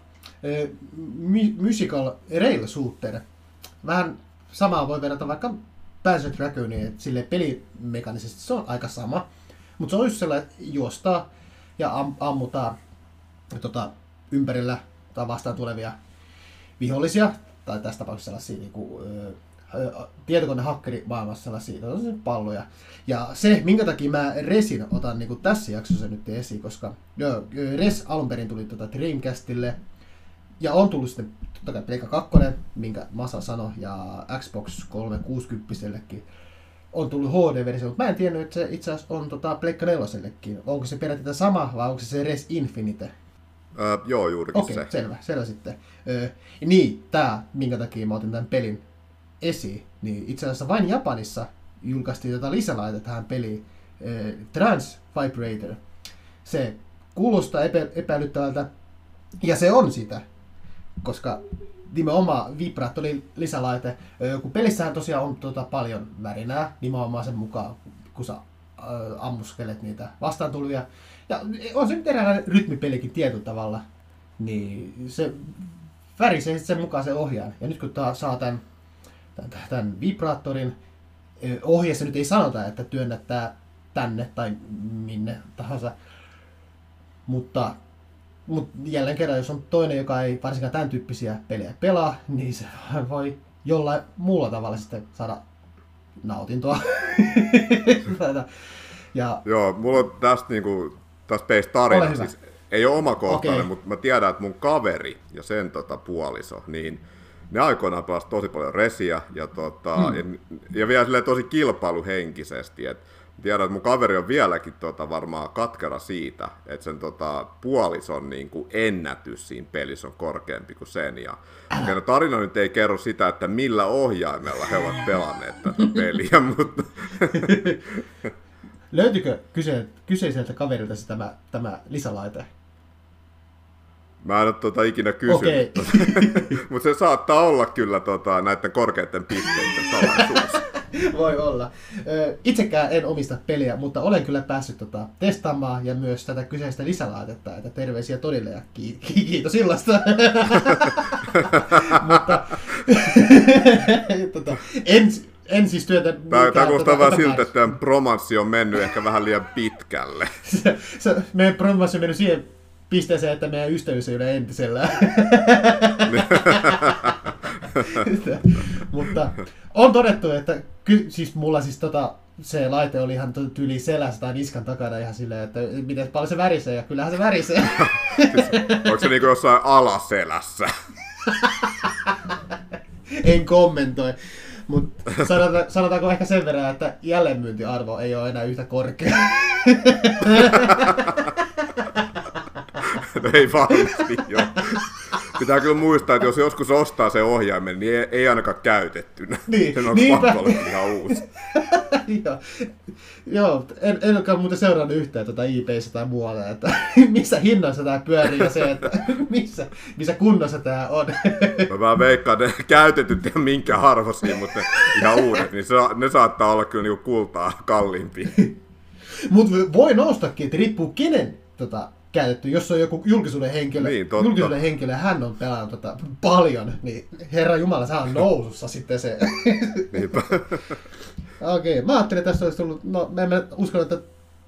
musical rail shooter. Vähän samaa voi verrata vaikka Panzer Dragoniin, että sille pelimekanisesti se on aika sama. Mutta se on just sellainen, juostaa ja am, ammutaan tota, ympärillä tai vastaan tulevia vihollisia, tai tässä tapauksessa sellaisia niin kuin, tietokonehakkeri-maailmassa sellaisia palloja. Ja se, minkä takia mä Resin otan niin kuin tässä jaksossa nyt esiin, koska jo, Res alun perin tuli tuota Dreamcastille, ja on tullut sitten totta kai Pleikka 2, minkä Masa sanoi, ja Xbox 360 on tullut HD-versio, mutta mä en tiennyt, että se itse asiassa on tota Pleikka 4 Onko se peräti sama vai onko se se Res Infinite? Öö, joo, juurikin Okei, se. selvä, selvä sitten. Öö, niin, tämä, minkä takia mä otin tämän pelin esiin, niin itse asiassa vain Japanissa julkaistiin tätä lisälaite tähän peliin, öö, Trans Vibrator. Se kuulostaa epä, epäilyttävältä, ja se on sitä, koska nimenomaan vibraattori lisälaite, kun pelissähän tosiaan on tuota paljon värinää, nimenomaan sen mukaan, kun sä ammuskelet niitä vastaantulvia, ja on se nyt eräänlainen rytmipelikin tietyllä tavalla, niin se värisee sen mukaan se ohjaan. Ja nyt kun tää saa tämän, tämän, tämän vibraattorin, ohjeessa nyt ei sanota, että työnnät tää tänne tai minne tahansa, mutta, mutta jälleen kerran, jos on toinen, joka ei varsinkaan tämän tyyppisiä pelejä pelaa, niin se [laughs] voi jollain muulla tavalla sitten saada nautintoa. [laughs] ja... Joo, mulla on tästä niinku tästä peistä tarina. Siis, ei ole omakohtainen, okay. mutta mä tiedän, että mun kaveri ja sen tota, puoliso, niin ne aikoinaan pelasivat tosi paljon resiä ja, tota, hmm. ja, ja vielä tosi kilpailuhenkisesti. Et tiedän, että mun kaveri on vieläkin tota, varmaan katkera siitä, että sen tota, puolison niin kuin ennätys siinä pelissä on korkeampi kuin sen. Ja, ja no, tarina nyt ei kerro sitä, että millä ohjaimella he ovat pelanneet tätä peliä, [laughs] mutta [laughs] Löytyykö kyse, kyseiseltä kaverilta se tämä, tämä lisälaite? Mä en ole tota ikinä kysynyt, Okei. [laughs] mutta se saattaa olla kyllä tota, näiden korkeiden pisteiden salaisuus. [laughs] Voi olla. Itsekään en omista peliä, mutta olen kyllä päässyt tota, testaamaan ja myös tätä kyseistä lisälaitetta, että terveisiä todille ja ki- ki- kiitos illasta. [laughs] mutta [laughs] tota, en, en siis työtä... Tää niinkään, kuulostaa tota, vähän siltä, että tämän romanssi on mennyt ehkä vähän liian pitkälle. se, se, meidän promossa on mennyt siihen pisteeseen, että meidän ystävyys ei ole entisellään. [laughs] Mutta on todettu, että ky, siis mulla siis tota, se laite oli ihan tyyli selässä tai niskan takana ihan silleen, että miten paljon se värisee, ja kyllähän se värisee. [laughs] Onko se niinku jossain alaselässä? [laughs] en kommentoi. Mutta sanota, sanotaanko ehkä sen verran, että jälleenmyyntiarvo ei ole enää yhtä korkea. No ei varmasti joo. Pitää kyllä muistaa, että jos joskus ostaa se ohjaimen, niin ei, ei ainakaan käytettynä. Niin, [laughs] Sen on niinpä. pakko olla ihan uusi. [laughs] Joo, Joo en, en olekaan muuten seurannut yhtään tuota tai muualla, että [laughs] missä hinnassa tämä pyörii ja se, että missä, missä kunnossa tämä on. Mä vähän veikkaan, että ne käytetyt ja minkä arvoisia, mutta ihan uudet, niin se, ne saattaa olla kyllä niinku kultaa kalliimpia. Mutta voi noustakin, että riippuu kenen tota, käytetty. Jos on joku julkisuuden henkilö, Niin, totta. julkisuuden henkilö hän on pelannut tota, paljon, niin herra Jumala, sehän on [laughs] nousussa sitten se. Niinpä. [laughs] Okei, mä ajattelin, että tässä olisi tullut, no mä en uskon, että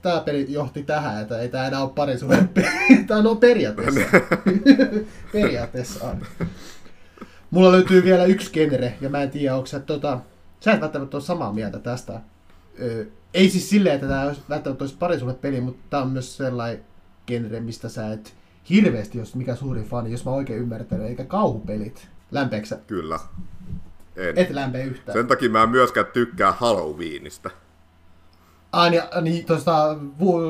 tämä peli johti tähän, että ei tämä enää ole parisuuden [laughs] peli. Tämä on no, periaatteessa. periaatteessa on. Mulla löytyy vielä yksi genre, ja mä en tiedä, onko sä, tota, sä et välttämättä ole samaa mieltä tästä. Ö, ei siis silleen, että tämä olisi välttämättä olisi parisuuden peli, mutta tämä on myös sellainen genre, mistä sä et hirveästi, jos mikä suuri fani, jos mä oikein ymmärtänyt, eikä kauhupelit. Lämpeeksä? Kyllä. En. Et lämpeä yhtään. Sen takia mä en myöskään tykkää Halloweenista. Ah, niin, niin tuosta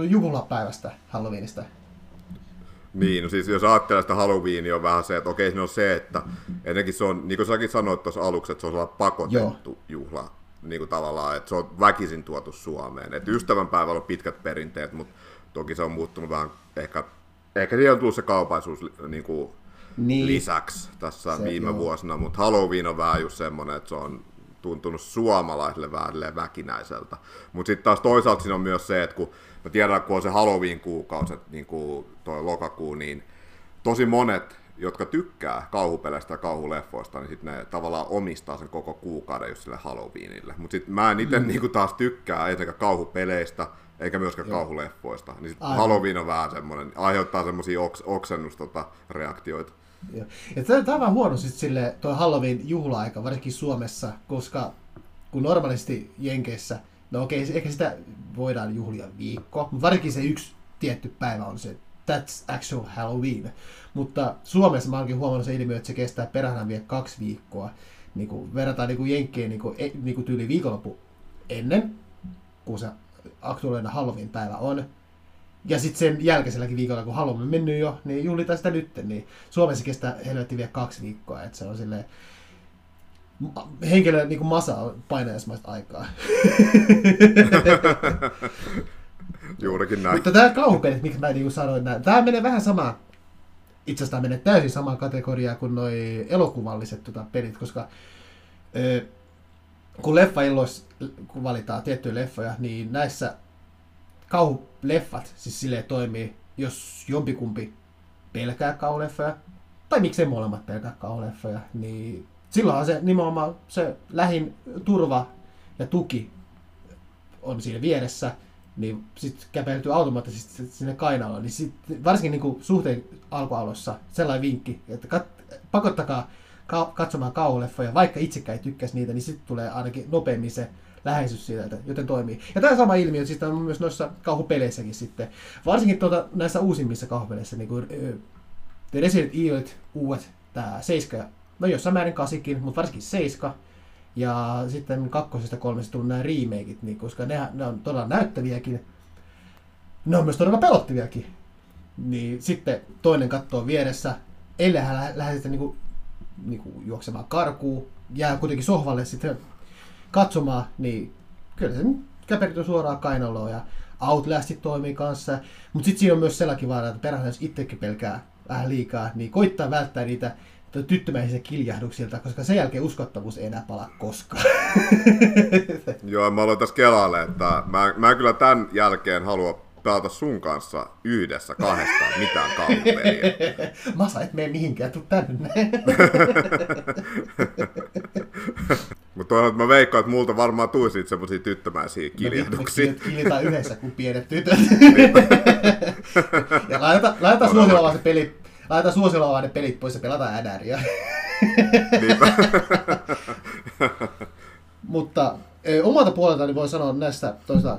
juhlapäivästä Halloweenista. Niin, no siis jos ajattelee sitä Halloweenia on vähän se, että okei, siinä on se, että ennenkin se on, niin kuin säkin sanoit tuossa aluksi, että se on sellainen pakotettu Joo. juhla, niin kuin tavallaan, että se on väkisin tuotu Suomeen. Että ystävänpäivällä on pitkät perinteet, mutta toki se on muuttunut vähän, ehkä, ehkä siihen on tullut se kaupaisuus niin kuin Niin. lisäksi tässä Se, viime joo. vuosina, mutta Halloween on vähän just semmoinen, että se on tuntunut suomalaisille vähän väkinäiseltä. Mutta sitten taas toisaalta siinä on myös se, että kun mä tiedän, kun on se Halloween-kuukausi, niin kuin toi lokakuu, niin tosi monet, jotka tykkää kauhupeleistä ja kauhuleffoista, niin sitten ne tavallaan omistaa sen koko kuukauden just sille Halloweenille. Mutta sitten mä en itse mm. niin taas tykkää etenkään kauhupeleistä, eikä myöskään kauhuleffoista. Niin sit Aivan. Halloween on vähän semmoinen, aiheuttaa semmoisia oks, oksennus tota, reaktioita. Joo. Ja tämä tämä on vähän huono sitten sille tuo Halloween juhla-aika, varsinkin Suomessa, koska kun normaalisti Jenkeissä, no okei, ehkä sitä voidaan juhlia viikko, mutta varsinkin se yksi tietty päivä on se, that's actual Halloween. Mutta Suomessa mä oonkin huomannut se ilmiö, että se kestää perhana vielä kaksi viikkoa. Niin kuin verrataan niin kuin Jenkkien niin kuin, e, niin kuin tyyli viikonloppu ennen, kun se aktuaalinen Halloween-päivä on. Ja sitten sen jälkeiselläkin viikolla, kun Halloween on mennyt jo, niin juhlitaan sitä nyt. Niin Suomessa kestää helvetti vielä kaksi viikkoa, että se on silleen henkilö niin kuin masa on painajaismaista aikaa. [laughs] Juurikin näin. Mutta tämä kauhupelit, mikä mä niin sanoin, näin, tämä menee vähän samaan, itse asiassa tää menee täysin samaan kategoriaan kuin noi elokuvalliset tota, pelit, koska ö, kun leffailloissa kun valitaan tiettyjä leffoja, niin näissä kauhuleffat siis silleen toimii, jos jompikumpi pelkää kauhuleffoja, tai miksei molemmat pelkää kauhuleffoja, niin silloinhan se nimenomaan se lähin turva ja tuki on siinä vieressä, niin sitten käpeytyy automaattisesti sinne kainaloon. Niin sit, varsinkin niin suhteen alkualossa sellainen vinkki, että kat, pakottakaa ka, katsomaan kauhuleffoja, vaikka itsekään ei tykkäisi niitä, niin sitten tulee ainakin nopeammin se läheisyys siitä, että, joten toimii. Ja tämä sama ilmiö siis on myös noissa kauhupeleissäkin sitten. Varsinkin tuota, näissä uusimmissa kauhupeleissä, niin kuin The Resident Evil, uudet, tämä 7, no jossain määrin 8, mutta varsinkin 7, ja sitten kakkosesta kolmesta tullut nämä remakeit, niin koska ne, ne on todella näyttäviäkin. Ne on myös todella pelottaviakin. Niin sitten toinen katsoo vieressä, ellei hän lä- lähde niinku, juoksemaan karkuun, jää kuitenkin sohvalle sitten katsomaan, niin kyllä se käpertyy suoraan kainaloon ja Outlastit toimii kanssa, mutta sitten siinä on myös sellainen vaara, että perhana, jos itsekin pelkää vähän liikaa, niin koittaa välttää niitä tyttömäisiä kiljahduksilta, koska sen jälkeen uskottavuus ei enää palaa koskaan. [laughs] Joo, mä aloin tässä kelaalle, että mä, mä kyllä tämän jälkeen halua pelata sun kanssa yhdessä kahdestaan mitään kalpeliä. [laughs] Masa, et mene mihinkään, tuu tänne. [laughs] Mutta mä veikkaan, että multa varmaan tuli siitä semmosia tyttömäisiä kiljahduksia. No, kiljataan yhdessä kuin pienet tytöt. [laughs] ja laitetaan, laitetaan suosiolla se peli, laitetaan suosiolla ne pelit pois ja pelataan ädäriä. Mutta omalta puoleltani voi sanoa näistä toista,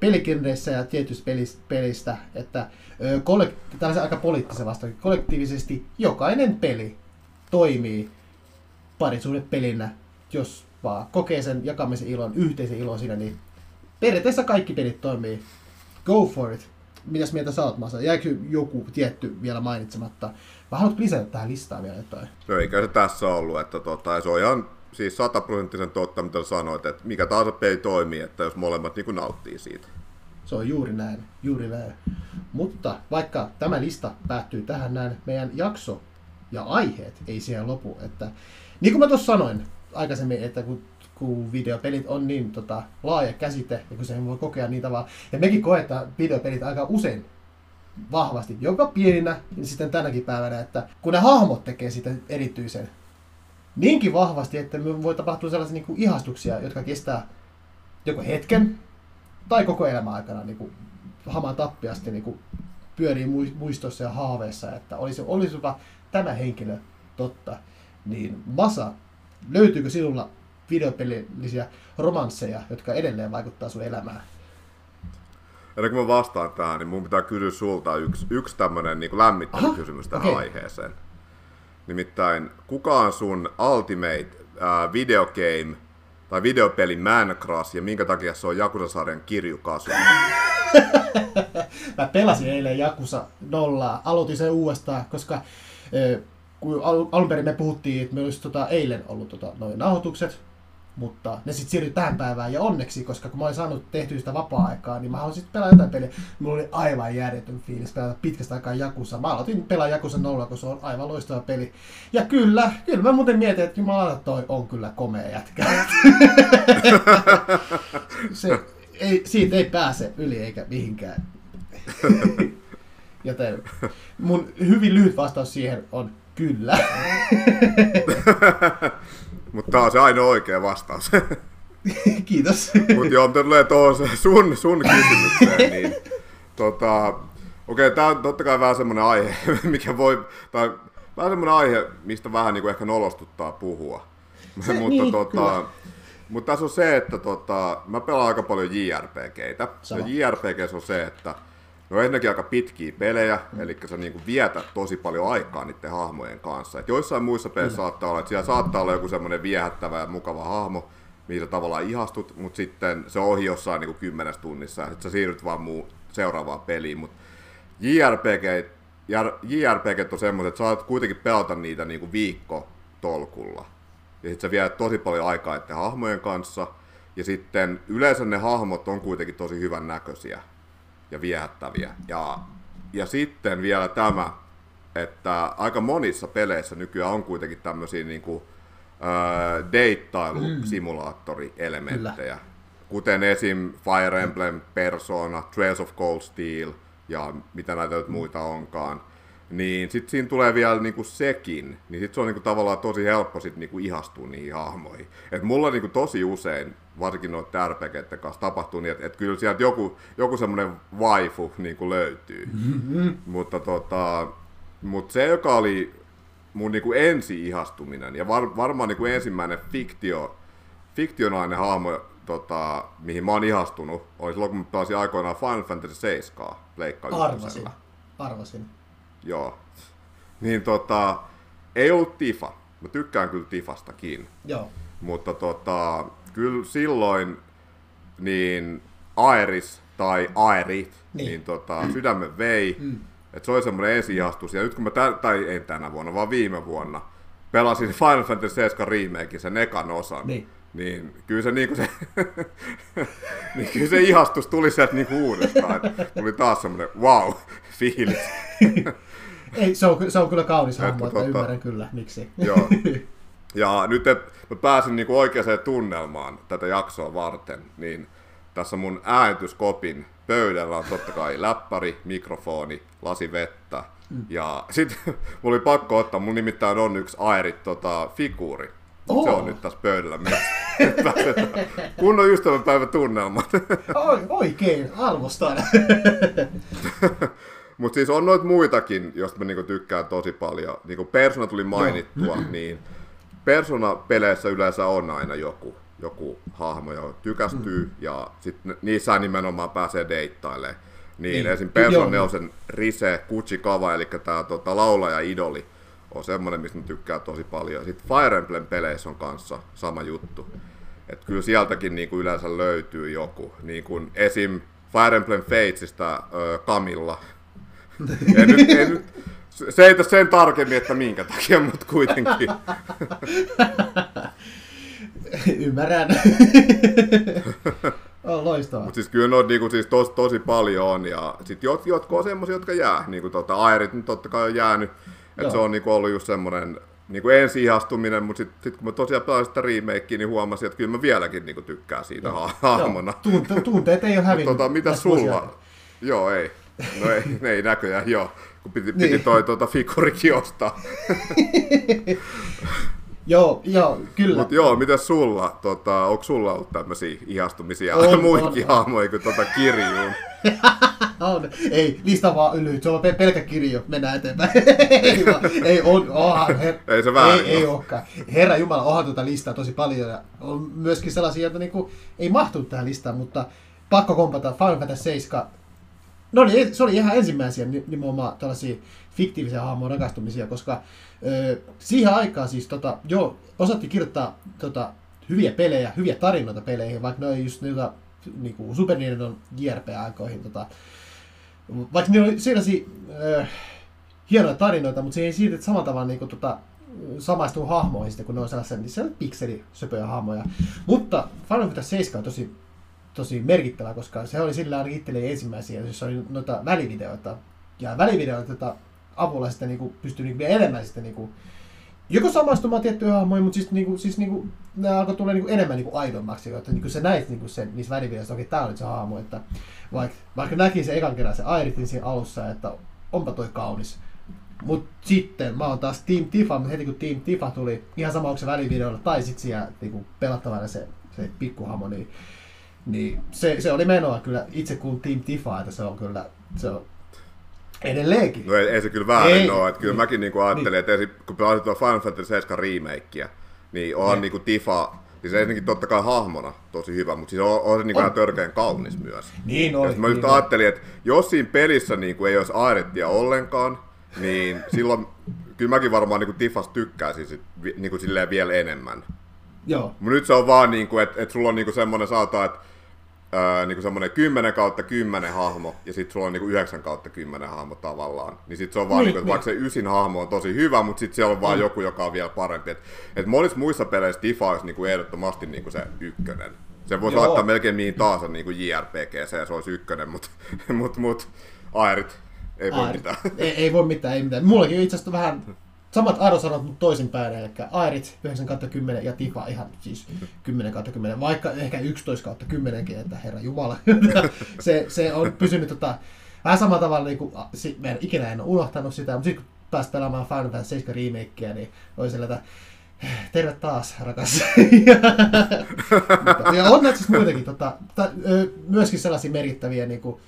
pelikenreissä ja tietystä pelistä, että ö, kollek- tällaisen aika poliittisen vastaan, kollektiivisesti jokainen peli toimii pelinä, jos vaan kokee sen jakamisen ilon, yhteisen ilon siinä, niin periaatteessa kaikki pelit toimii. Go for it. Mitäs mieltä sä oot, Masa? Jääkö joku tietty vielä mainitsematta? Vai haluatko lisätä tähän listaan vielä jotain? No eikä se tässä ollut, että tota, se on ihan siis sataprosenttisen totta, mitä sanoit, että mikä tahansa peli toimii, että jos molemmat niin nauttii siitä. Se on juuri näin, juuri näin. Mutta vaikka tämä lista päättyy tähän näin, meidän jakso ja aiheet ei siihen lopu. Että, niin kuin mä tuossa sanoin aikaisemmin, että kun, kun videopelit on niin tota, laaja käsite, ja kun se voi kokea niin tavalla, ja mekin koetaan videopelit aika usein vahvasti, joka pieninä, ja sitten tänäkin päivänä, että kun ne hahmot tekee sitä erityisen, niinkin vahvasti, että voi tapahtua sellaisia niin kuin ihastuksia, jotka kestää joko hetken tai koko elämän aikana niin kuin hamaan tappiasti niin kuin pyörii muistossa ja haaveissa, että olisi, olisipa tämä henkilö totta. Niin Masa, löytyykö sinulla videopelillisiä romansseja, jotka edelleen vaikuttaa sun elämään? Ennen kuin mä vastaan tähän, niin mun pitää kysyä sulta yksi, yksi tämmöinen niin lämmittävä kysymys tähän okay. aiheeseen. Nimittäin, kuka on sun ultimate uh, videogame tai videopeli man crush ja minkä takia se on Jakusa-sarjan kirjukasu? [laughs] Mä pelasin eilen Jakusa nollaa. Aloitin sen uudestaan, koska eh, kun alun perin me puhuttiin, että me olisi tota, eilen ollut tota, noin nauhoitukset, mutta ne sitten siirtyi tähän päivään ja onneksi, koska kun mä olin saanut tehtyä sitä vapaa-aikaa, niin mä haluaisin sitten pelaa jotain peliä. Mulla oli aivan järjetön fiilis pelata pitkästä aikaa Jakusa. Mä aloitin pelaa Jakusa nolla, kun se on aivan loistava peli. Ja kyllä, kyllä mä muuten mietin, että jumala, toi on kyllä komea jätkä. [laughs] se, ei, siitä ei pääse yli eikä mihinkään. [laughs] Joten mun hyvin lyhyt vastaus siihen on kyllä. [laughs] Mutta tämä on se ainoa oikea vastaus. [laughs] Kiitos. Mutta joo, tulee tuohon sun, sun kysymykseen, niin tota, okei, okay, tämä on totta kai vähän semmoinen aihe, [laughs] mikä voi, tai vähän semmoinen aihe, mistä vähän niin kuin ehkä nolostuttaa puhua. [laughs] Se, mutta, niin, tota, mutta tässä on se, että tota, mä pelaan aika paljon JRPGitä. Sama. Ja JRPG on se, että No ensinnäkin aika pitkiä pelejä, mm. eli sä niinku vietät tosi paljon aikaa niiden hahmojen kanssa. Et joissain muissa peleissä mm. saattaa olla, että siellä saattaa olla joku semmoinen viehättävä ja mukava hahmo, mihin sä tavallaan ihastut, mutta sitten se ohi jossain niinku kymmenes tunnissa, ja sä siirryt vaan muu seuraavaan peliin. Mutta JRPG, JRPG on semmoiset, että saat kuitenkin pelata niitä niinku viikko tolkulla. Ja sitten sä viet tosi paljon aikaa että hahmojen kanssa, ja sitten yleensä ne hahmot on kuitenkin tosi hyvän näköisiä ja viehättäviä. Ja, ja sitten vielä tämä, että aika monissa peleissä nykyään on kuitenkin tämmöisiä niin kuin, äh, deittailusimulaattorielementtejä, mm. kuten esim. Fire Emblem, Persona, Trails of Cold Steel ja mitä näitä nyt muita onkaan niin sitten siinä tulee vielä niinku sekin, niin sitten se on niinku tavallaan tosi helppo sit niinku ihastua niihin hahmoihin. Et mulla niinku tosi usein, varsinkin noiden RPGiden kanssa tapahtuu niin, että et kyllä sieltä joku, joku semmoinen waifu niinku löytyy. Mm-hmm. Mutta tota, mut se, joka oli mun niinku ensi-ihastuminen ja var, varmaan niinku ensimmäinen fiktio, fiktionainen hahmo, tota, mihin mä oon ihastunut, oli silloin, kun mä pelasin aikoinaan Final Fantasy 7 Arvasin. Arvasin. Joo. Niin tota, ei ollut Tifa. Mä tykkään kyllä Tifastakin. Joo. Mutta tota, kyllä silloin niin Aeris tai Aerit, niin, niin tota, mm. sydämen vei. Mm. Että se oli semmoinen ensihastus. Ja nyt kun mä, tä- tai ei tänä vuonna, vaan viime vuonna, pelasin Final Fantasy 7 remake sen ekan osan, niin, niin kyllä se, niin se, [laughs] niin kyllä se ihastus tuli sieltä niin uudestaan. Tuli taas semmoinen wow fiilis. [laughs] Ei, se on, se on kyllä kaunis hahmo, että tota, ymmärrän kyllä, miksi. Joo. [laughs] Ja nyt, että mä pääsin niin oikeaan tunnelmaan tätä jaksoa varten, niin tässä mun äänityskopin pöydällä on totta kai läppäri, mikrofoni, lasi vettä. Mm. Ja sitten [laughs] mulla oli pakko ottaa, mun nimittäin on yksi Airit tota, figuuri. Oh. Se on nyt tässä pöydällä myös. [laughs] Kunnon ystävänpäivä tunnelmat. [laughs] Oikein, arvostan. Mutta siis on noita muitakin, joista mä niinku tykkään tosi paljon. Niinku Persona tuli mainittua, niin Persona-peleissä yleensä on aina joku, joku hahmo, joka tykästyy, mm. ja sit niissä nimenomaan pääsee deittailemaan. Niin, niin. esim. Persona 4 Rise Kava, eli tämä tota, laulaja idoli, on semmoinen, mistä mä tykkään tosi paljon. Sitten Fire Emblem-peleissä on kanssa sama juttu. Et kyllä sieltäkin niin kuin yleensä löytyy joku. Niin kuin esim. Fire Emblem Fatesista äh, Kamilla. [laughs] en nyt, en nyt, se ei sen tarkemmin, että minkä takia, mutta kuitenkin. [laughs] Ymmärrän. [laughs] on loistavaa. Mutta siis kyllä noita niinku, siis tos, tosi paljon on, ja sitten jot, jotkut on semmoisia, jotka jää. Niin kuin tota, Airit nyt totta kai on jäänyt, että se on niinku ollut just semmoinen niinku ensi-ihastuminen, mutta sitten sit kun mä tosiaan pelasin sitä remakea, niin huomasin, että kyllä mä vieläkin niinku tykkään siitä Joo. hahmona. Tunte, tunteet ei ole hävinnyt. tota, mitä sulla? Joo, ei. No ei, ei näköjään, joo. Kun piti, niin. piti toi tuota figurikin ostaa. [laughs] joo, joo, kyllä. Mut joo, mitä sulla, tota, onko sulla ollut tämmöisiä ihastumisia on, muihinkin hahmoihin kuin tuota kirjuun? [laughs] on. Ei, lista vaan ylyt, se on pelkä kirjo, mennään eteenpäin. [laughs] ei, vaan, ei, on, onhan, her... ei se väärin Ei, ei olekaan. Herra Jumala, onhan tuota listaa tosi paljon ja on myöskin sellaisia, joita niinku, ei mahtu tähän listaan, mutta pakko kompata Final Fantasy 7 No niin, se oli ihan ensimmäisiä nimenomaan tällaisia fiktiivisiä hahmon rakastumisia, koska ö, siihen aikaan siis tota, jo osatti kirjoittaa tota, hyviä pelejä, hyviä tarinoita peleihin, vaikka ne oli just niitä niin kuin Super Nintendo JRP-aikoihin. Tota, vaikka ne oli sellaisia ö, hienoja tarinoita, mutta se ei siitä samalla tavalla niin kuin, tota, samaistuu hahmoihin sitten, kun ne on sellaisia, niin se pikselisöpöjä hahmoja. Mutta Final Fantasy 7 on tosi tosi merkittävä, koska se oli sillä ainakin itselleni ensimmäisiä, jossa oli noita välivideoita. Ja välivideoita avulla sitten niinku pystyi niinku enemmän sitten niinku, joko samaistumaan tiettyihin hahmoihin, mutta siis, niinku, siis niinku, ne alkoi tulla niinku enemmän niinku aidommaksi, että niinku se näit niinku sen, niissä välivideoissa, että tämä oli se hahmo, että vaikka, vaikka näki se ekan kerran se Airitin siinä alussa, että onpa toi kaunis. Mutta sitten mä oon taas Team Tifa, mutta heti kun Team Tifa tuli, ihan sama onko se välivideolla tai sitten siellä niinku, pelattavana se, se pikkuhamo, niin niin se, se oli menoa kyllä itse kun Team Tifa, että se on kyllä, se on edelleenkin. No ei, ei se kyllä väärin ole, että kyllä mäkin niinku ajattelin, niin. että kun pelasin tuo Final Fantasy 7 remakea, niin onhan niinku Tifa, siis ensinnäkin totta kai hahmona tosi hyvä, mutta siis on, on se niinku on. törkeän kaunis myös. Niin oli. Ja mä niin just ajattelin, että jos siinä pelissä niinku ei olisi Airettia ollenkaan, niin [laughs] silloin kyllä mäkin varmaan niinku Tifas tykkäisin sit, niinku silleen vielä enemmän. Joo. Mutta nyt se on vaan, niinku, että et sulla on niinku semmoinen, sanotaan, että öö, niin semmoinen 10 kautta 10 hahmo, ja sitten sulla on niin 9 kautta 10 hahmo tavallaan. Niin sitten se on vaan, niin, niin, kuin, niin. vaikka se ysin hahmo on tosi hyvä, mutta sitten siellä on vaan mm. joku, joka on vielä parempi. Et, et monissa muissa peleissä Tifa olisi niin kuin ehdottomasti niin kuin se ykkönen. Se voisi laittaa melkein mihin taas niin kuin JRPG, se, se olisi ykkönen, mutta [laughs] mut, mut, Airit, ei voi Airit. mitään. Ei, ei voi mitään, ei mitään. Mullakin itse asiassa vähän samat arvosanat, mutta toisinpäin, eli Airit 9 10 ja Tifa ihan siis 10 10, vaikka ehkä 11 kautta 10, että herra Jumala. [laughs] se, se on pysynyt tota, vähän samalla tavalla, niin kuin, mä en ikinä en ole unohtanut sitä, mutta sitten kun pääsi pelaamaan Final Fantasy 7 remakea, niin oli sillä, että terve taas, rakas. [laughs] ja on näitä siis muitakin, tota, ta, myöskin sellaisia merkittäviä, niin kuin,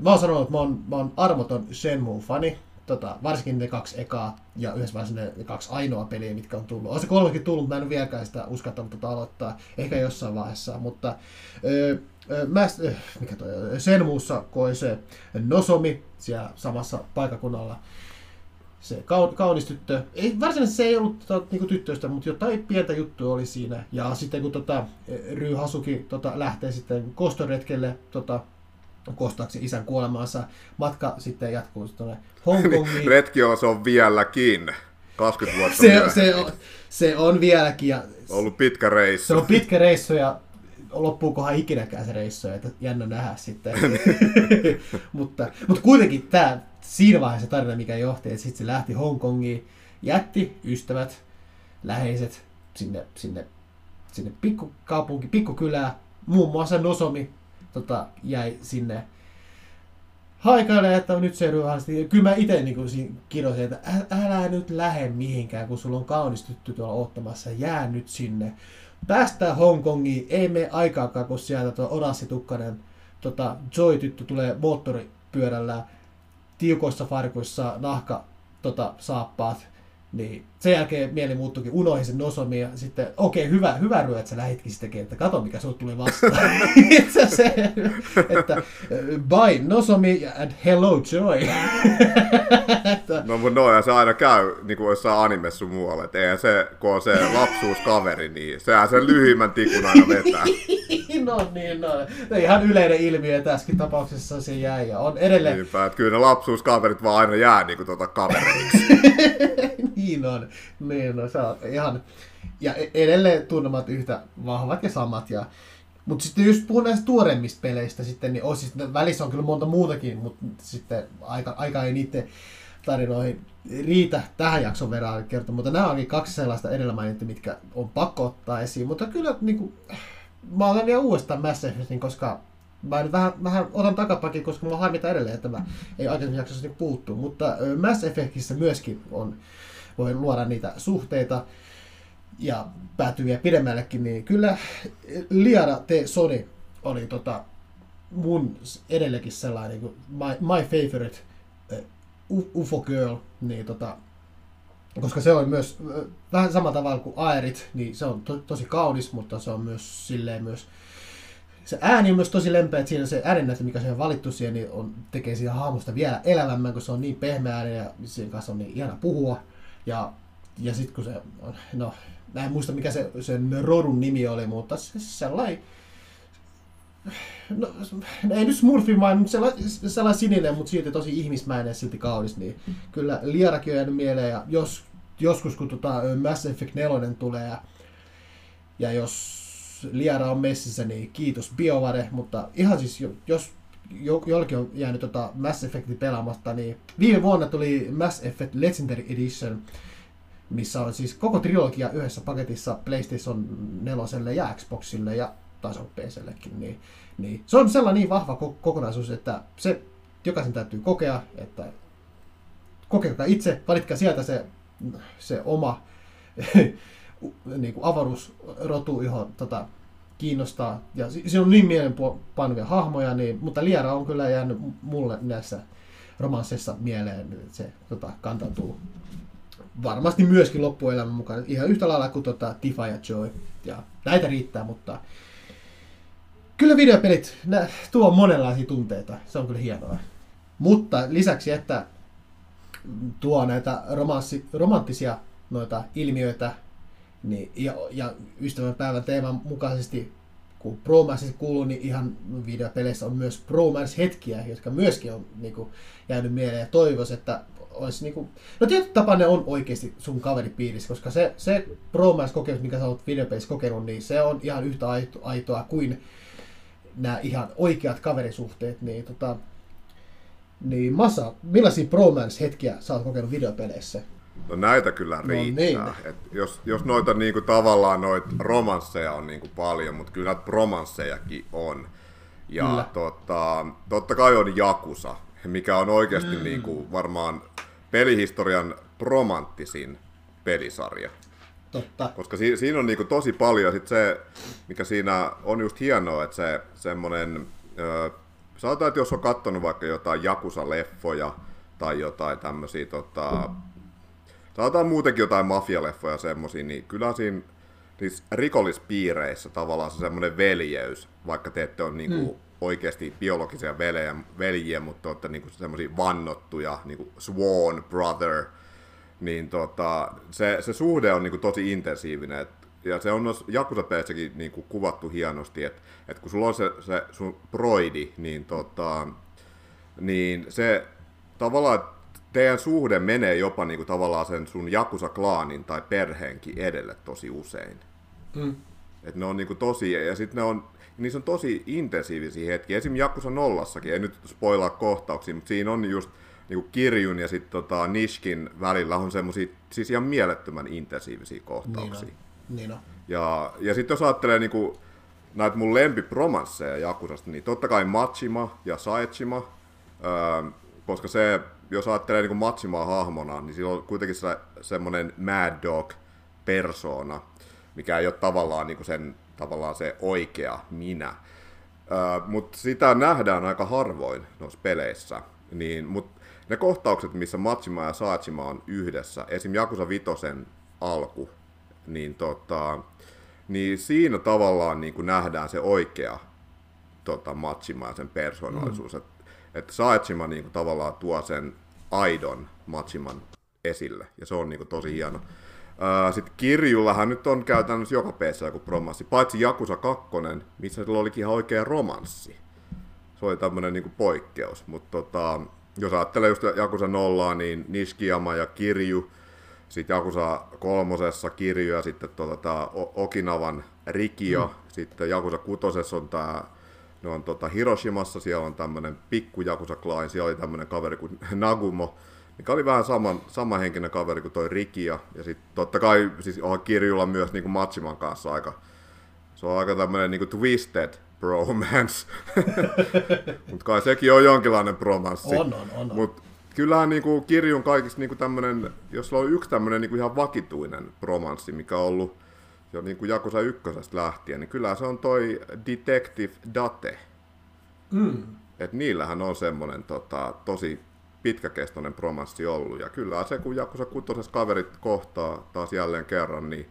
mä oon sanonut, että mä oon, mä oon armoton Shenmue-fani, tota, varsinkin ne kaksi ekaa ja yhdessä vaiheessa ne kaksi ainoa peliä, mitkä on tullut. On se kolmekin tullut, mä en ole vieläkään sitä uskaltanut tota aloittaa, ehkä jossain vaiheessa, mutta öö, mä, mikä toi, Senmuussa koin se Nosomi siellä samassa paikakunnalla, se kaunis tyttö. Ei, varsinaisesti se ei ollut tota, niinku tyttöistä, mutta jotain pientä juttua oli siinä. Ja sitten kun tota, Ry Hasuki tota, lähtee sitten kostoretkelle tota, kostaakseen isän kuolemaansa. Matka sitten jatkuu tuonne Hongkongiin. [laughs] Retki on, se on vieläkin. 20 vuotta Se, se, on, se on vieläkin ja Ollut pitkä reissu. se on pitkä reissu ja loppuukohan ikinäkään se reissu, että jännä nähdä sitten. [laughs] [laughs] mutta, mutta kuitenkin tämä siinä vaiheessa tarina, mikä johti, että sitten se lähti Hongkongiin, jätti ystävät, läheiset sinne, sinne, sinne pikkukaupunki, pikkukylään, muun muassa Nosomi tota, jäi sinne haikailee, että nyt se rauhallisesti. Kyllä mä itse niin kirosin, että älä nyt lähde mihinkään, kun sulla on kaunis tyttö tuolla ottamassa, jää nyt sinne. Päästään Hongkongiin, ei mene aikaakaan, kun sieltä tuo oranssitukkainen tota, Joy-tyttö tulee moottoripyörällä tiukoissa farkuissa, nahka tota, saappaat. Niin sen jälkeen mieli muuttuikin, unohin sen Nosomi ja sitten, okei, okay, hyvä, hyvä ryö, että sä lähitkin sitten, että kato mikä sulle tuli vastaan. [laughs] Itse se, että bye Nosomi and hello Joy. [laughs] että, No mutta noin, se aina käy niin kuin jossain animessa sun muualle. Et eihän se, kun on se lapsuuskaveri, niin sehän sen lyhyimmän tikun aina vetää. [laughs] no niin, no. no. Ihan yleinen ilmiö tässäkin tapauksessa se jäi ja on edelleen, Niinpä, että kyllä ne lapsuuskaverit vaan aina jää niin kuin tuota kavereiksi. niin on, niin on, se on ihan, ja e- edelleen tunnemat yhtä vahvat ja samat. Ja, mutta sitten jos puhun näistä tuoremmista peleistä sitten, niin on, siis, välissä on kyllä monta muutakin, mutta sitten aika, aika ei niiden tarinoihin riitä tähän jakson verran kertoa, mutta nämä onkin kaksi sellaista edellä mainittu, mitkä on pakko ottaa esiin, mutta kyllä niin kuin, mä otan vielä uudestaan Mass Effectin, koska mä nyt vähän, vähän otan takapakin, koska mulla harmita edelleen, että mä ei aikaisemmin jaksossa niin puuttuu, mutta Mass Effectissä myöskin on, voi luoda niitä suhteita ja päätyy vielä pidemmällekin, niin kyllä Liara T. Sony oli tota, mun edelleenkin sellainen niin my, my favorite uh, UFO girl, niin tota, koska se on myös ö, vähän samalla tavalla kuin Aerit, niin se on to, tosi kaunis, mutta se on myös silleen myös se ääni on myös tosi lempeä, että siinä se äänennäyttö, mikä se on valittu siihen, niin on, tekee siitä hahmosta vielä elävämmän, kun se on niin pehmeä ääni ja sen kanssa on niin ihana puhua. Ja, ja sitten kun se no, mä en muista mikä se, sen rodun nimi oli, mutta se sellainen, no, ei nyt smurfimainen, mutta sellainen, sellainen sininen, mutta silti tosi ihmismäinen ja silti kaunis, niin kyllä Liarakin on jäänyt mieleen, ja jos, joskus kun tota Mass Effect 4 tulee, ja, ja jos Liara on messissä, niin kiitos BioWare, mutta ihan siis, jo- jos jo, jollekin on jäänyt tota Mass Effectin pelaamatta, niin viime vuonna tuli Mass Effect Legendary Edition, missä on siis koko trilogia yhdessä paketissa PlayStation 4 ja Xboxille ja taas on PCllekin, niin, niin se on sellainen niin vahva ko- kokonaisuus, että se jokaisen täytyy kokea, että kokeilkaa itse, valitkaa sieltä se, se oma [laughs] niin kuin avaruusrotu, johon tota, kiinnostaa. Ja si- siinä on niin mielenpainuvia hahmoja, niin, mutta Liara on kyllä jäänyt mulle näissä romansseissa mieleen, että se tota, kantautuu varmasti myöskin loppuelämän mukaan. Ihan yhtä lailla kuin tota, Tifa ja Joy. Ja näitä riittää, mutta kyllä videopelit nä, tuo monenlaisia tunteita. Se on kyllä hienoa. Mutta lisäksi, että tuo näitä romanssi, romanttisia noita ilmiöitä niin, ja, ja ystävänpäivän teeman mukaisesti, kun bromance kuuluu, niin ihan videopeleissä on myös bromance-hetkiä, jotka myöskin on niin kuin, jäänyt mieleen ja toivois, että olisi niin kuin, no tietyllä tapaa ne on oikeasti sun kaveripiirissä, koska se, se bromance-kokemus, mikä sä oot videopelissä kokenut, niin se on ihan yhtä aito- aitoa kuin nämä ihan oikeat kaverisuhteet, niin tota, niin Masa, millaisia bromance-hetkiä sä oot kokenut videopeleissä? No näitä kyllä riittää. niin. Et jos, jos noita niinku tavallaan noita romansseja on niinku paljon, mutta kyllä näitä romanssejakin on. Ja Kyllä. tota, totta kai on Jakusa, mikä on oikeasti mm. niinku varmaan pelihistorian romanttisin pelisarja. Totta. Koska si- siinä on niinku tosi paljon sit se, mikä siinä on just hienoa, että se semmonen, ö, sanotaan, että jos on kattonut vaikka jotain Jakusa-leffoja tai jotain tämmöisiä, tota, sanotaan muutenkin jotain mafialeffoja semmosia, niin kyllä siinä niissä rikollispiireissä tavallaan se semmoinen veljeys, vaikka te ette ole niinku mm. oikeasti biologisia velejä, veljiä, mutta olette niinku semmoisia vannottuja, niinku sworn brother, niin tota, se, se suhde on niinku tosi intensiivinen. Et, ja se on noissa Jakusa-peleissäkin niinku kuvattu hienosti, että et kun sulla on se, se sun broidi, niin, tota, niin se tavallaan teidän suhde menee jopa niinku tavallaan sen sun Jakusa-klaanin tai perheenkin edelle tosi usein. Mm. Et ne on niinku tosi, ja sitten ne on, niissä on tosi intensiivisiä hetkiä. Esimerkiksi Jakusa nollassakin, en nyt spoilaa kohtauksia, mutta siinä on just niinku Kirjun ja sitten tota Nishkin välillä on semmoisia siis ihan mielettömän intensiivisiä kohtauksia. Niin on. Niin on. Ja, ja sitten jos ajattelee niinku, näitä mun lempipromansseja Jakusasta, niin totta kai Machima ja Saechima, öö, koska se, jos ajattelee niinku Machimaa hahmona, niin sillä on kuitenkin se, semmoinen Mad Dog persona, mikä ei ole tavallaan niinku sen tavallaan se oikea minä. Öö, Mutta sitä nähdään aika harvoin noissa peleissä. Niin, mut ne kohtaukset, missä Machima ja Saachima on yhdessä, esim. Jakusa Vitosen alku, niin, tota, niin siinä tavallaan niin kuin nähdään se oikea tota, Machima ja sen persoonallisuus. Mm. Että et Saachima niin kuin, tavallaan tuo sen aidon Machiman esille, ja se on niin kuin, tosi hieno. Sitten Kirjullahan nyt on käytännössä joka peessä joku romanssi, paitsi Jakusa 2, missä sillä olikin ihan oikea romanssi. Se oli tämmöinen niin poikkeus, mutta tota, jos ajattelee just Jakusa nollaa, niin Nishikiyama ja Kirju, sitten Jakusa kolmosessa Kirju ja sitten tota, tää O- Okinavan Rikio, mm. sitten Jakusa kutosessa on tämä ne on tota Hiroshimassa, siellä on tämmöinen pikku Jakusa Klein, siellä oli tämmöinen kaveri kuin [laughs] Nagumo, mikä oli vähän saman, samanhenkinen kaveri kuin toi Rikia. Ja sitten totta kai siis on Kirjulla myös niin kuin Machiman kanssa aika, se on aika tämmöinen niin kuin twisted bromance. [laughs] Mutta kai sekin on jonkinlainen bromanssi. On, on, on. on. Mut kyllähän niinku kirjun kaikista niinku tämmönen, jos on yksi tämmönen niinku ihan vakituinen romanssi, mikä on ollut jo niinku Jakusa ykkösestä lähtien, niin kyllä se on toi Detective Date. Mm. Et niillähän on semmonen tota, tosi pitkäkestoinen romanssi ollut. Ja kyllä se, kun Jakusa kutosessa kaverit kohtaa taas jälleen kerran, niin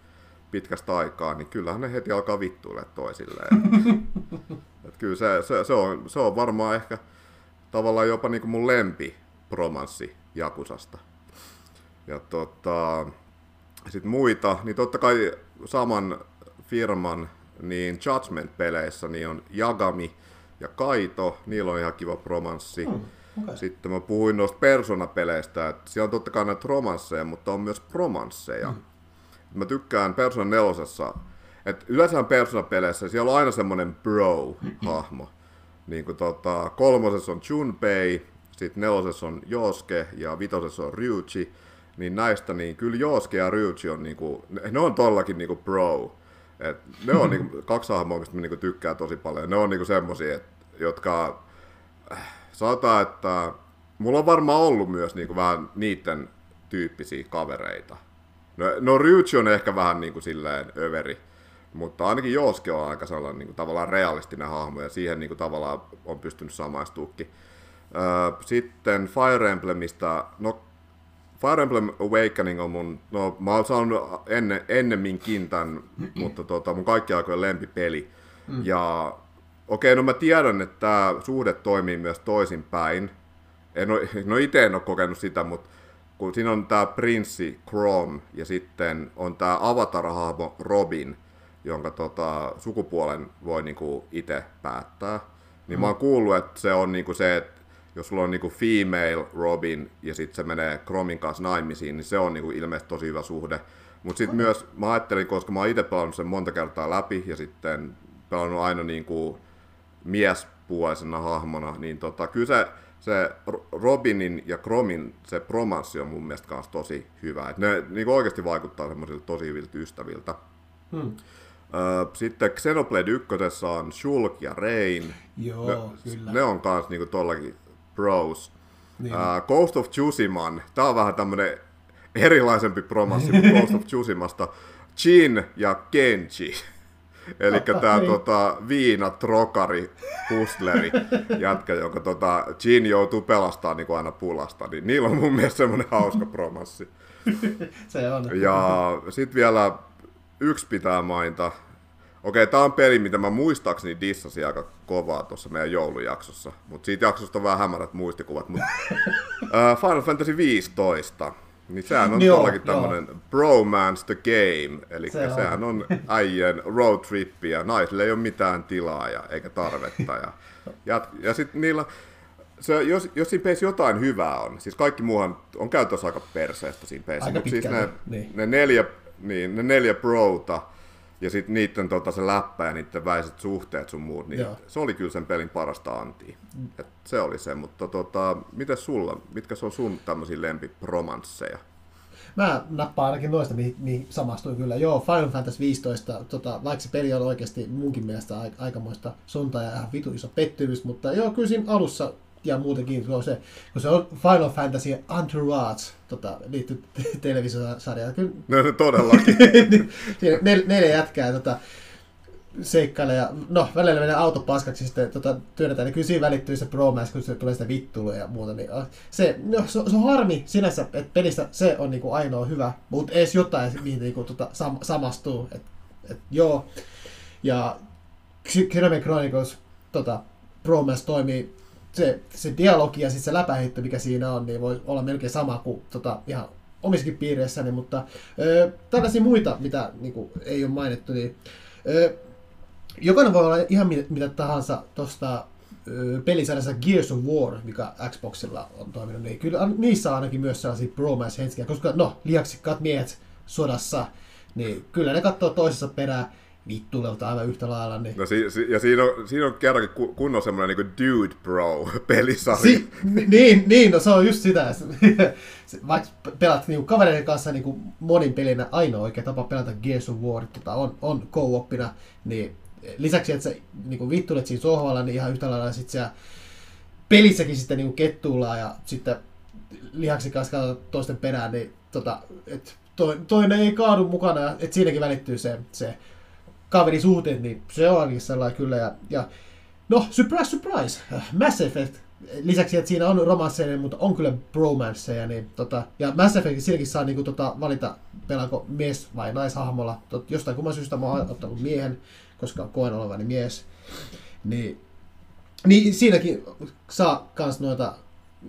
pitkästä aikaa, niin kyllähän ne heti alkaa vittuille toisilleen. [laughs] Et kyllä se, se, se, on, se on varmaan ehkä tavallaan jopa niinku mun lempi romanssi Jakusasta. Ja tota, sitten muita, niin totta kai saman firman niin Judgment-peleissä niin on Jagami ja Kaito, niillä on ihan kiva romanssi. Mm, okei. Sitten mä puhuin noista Persona-peleistä, että siellä on totta kai näitä romansseja, mutta on myös promansseja. Mm. Mä tykkään Persona nelosessa, että yleensä Persona-peleissä siellä on aina semmoinen bro-hahmo. Niin kuin tota, kolmosessa on Junpei, sitten nelosessa on Josuke ja vitosessa on Ryuchi. Niin näistä, niin kyllä Josuke ja Ryuchi on niinku, ne- on tollakin niinku bro. Et ne on niinku, [laughs] kaksi hahmoa, mistä mä niinku tykkään tosi paljon. Ne on niinku semmosia, et, jotka äh, sanotaan, että mulla on varmaan ollut myös niinku vähän niiden tyyppisiä kavereita. No, no Ryuchi on ehkä vähän niinku silleen överi, mutta ainakin Josuke on aika sellainen niinku tavallaan realistinen hahmo ja siihen niinku tavallaan on pystynyt samaistuukin. Öö, sitten Fire Emblemistä, no Fire Emblem Awakening on mun, no mä oon saanut enne, ennemminkin tämän, [clears throat] mutta tota, mun kaikki aikojen lempipeli. Mm. Ja okei, okay, no mä tiedän, että tämä suhde toimii myös toisinpäin. En ole, [laughs] no itse en ole kokenut sitä, mutta kun siinä on tämä prinssi Chrome ja sitten on tämä avatar-hahmo Robin, jonka tota, sukupuolen voi niinku itse päättää. Niin mm. mä oon kuullut, että se on niinku se, että jos sulla on niinku female Robin ja sitten se menee Chromin kanssa naimisiin, niin se on niinku ilmeisesti tosi hyvä suhde. Mutta sitten myös mä ajattelin, koska mä oon itse pelannut sen monta kertaa läpi ja sitten pelannut aina niinku miespuolisena hahmona, niin tota, kyllä se, se Ro- Robinin ja Chromin se promanssi on mun mielestä kanssa tosi hyvä. Et ne niinku oikeasti vaikuttaa semmoisilta tosi hyviltä ystäviltä. Hmm. Sitten Xenoblade 1 on Shulk ja Rain. Joo, ne, kyllä. ne on kans niinku tollakin bros. Niin. Ää, Ghost of Tsushiman, tää on vähän tämmönen erilaisempi promanssi kuin Ghost of Tsushimasta. Jin ja Kenji. Eli tää Niin. tota, viina, trokari, hustleri, jätkä, jonka tota, Jin joutuu pelastamaan niin aina pulasta. Niin niillä on mun mielestä semmonen hauska promanssi. [laughs] Se on. Ja sitten vielä yksi pitää mainita. Okei, tää on peli, mitä mä muistaakseni dissasin aika kovaa tuossa meidän joulujaksossa. Mutta siitä jaksosta on vähän hämärät muistikuvat. Mut, [laughs] uh, Final Fantasy 15. Niin sehän on Joo, todellakin joo. tämmönen bromance the game. Eli Se on. sehän on äijien road trippi ja naisille ei ole mitään tilaa ja, eikä tarvetta. Ja, [laughs] ja, ja sitten niillä se, jos, jos siinä peissä jotain hyvää on, siis kaikki muuhan on käytössä aika perseestä siinä peissä, Aika mutta siis ne, niin. ne, neljä, niin, ne neljä prota ja sitten niiden tota, se läppä ja niiden väiset suhteet sun muut, niin Joo. se oli kyllä sen pelin parasta antia. Et se oli se, mutta tota, mitä sulla, mitkä se on sun tämmöisiä lempipromansseja? Mä nappaan ainakin noista, mihin, mihin samastuin kyllä. Joo, Final Fantasy 15, tota, vaikka se peli on oikeasti munkin mielestä aik- aikamoista sontaa ja ihan vitu iso pettymys, mutta joo, kyllä siinä alussa ja muutenkin, kun se, kun se on Final Fantasy Entourage, tota, liittyy [laughs] televisiosarjaan, kyllä No, todellakin. [laughs] niin siinä nel, neljä jätkää tota, seikkailee ja no välillä menee auto paskaksi ja sitten tota, työnnetään, niin kyllä siinä välittyy se bromance, kun se tulee sitä vittuilua ja muuta. Niin, ah, se, no, se, se, on harmi sinänsä, että pelistä se on niinku ainoa hyvä, mutta edes jotain, mihin niinku, tota, sam, samastuu. Et, et, joo. Ja Kenobi Chronicles tota, bromance toimii se, se dialogi ja sitten se läpäheitto, mikä siinä on, niin voi olla melkein sama kuin tota, ihan omissakin piireissäni, mutta ö, tällaisia muita, mitä niin kuin, ei ole mainittu, niin ö, jokainen voi olla ihan mitä, mitä tahansa tuosta pelisarjassa Gears of War, mikä Xboxilla on toiminut, niin kyllä niissä on ainakin myös sellaisia bromance-hetkiä, koska no, liaksikkaat miehet sodassa, niin kyllä ne katsoo toisessa perään, vittuilta aivan yhtä lailla. Niin. No, si, si, ja siinä on, siinä on kerrankin ku- kunnon semmoinen niin dude bro [laughs] pelisarja. Si- niin, niin, no se on just sitä. [laughs] Vaikka pelat niinku kavereiden kanssa niinku monin pelinä, ainoa oikea tapa pelata Gears of War tota, on, on co-oppina, niin lisäksi, että sä niinku vittuilet siinä sohvalla, niin ihan yhtä lailla sit siellä pelissäkin sitten niinku kettuillaan ja sitten lihaksi kanssa toisten perään, niin tota, et to, toinen ei kaadu mukana, ja et siinäkin välittyy se, se kaverisuhteet, niin se on ainakin sellainen kyllä. Ja, ja no, surprise, surprise, Mass Effect, lisäksi, että siinä on romansseja, mutta on kyllä bromanceja, niin tota, ja Mass Effect, siinäkin saa niinku, tota, valita, pelaako mies vai naishahmolla. Tot, jostain kumman syystä mä oon ottanut miehen, koska koen olevani mies. Niin, niin siinäkin saa kans noita,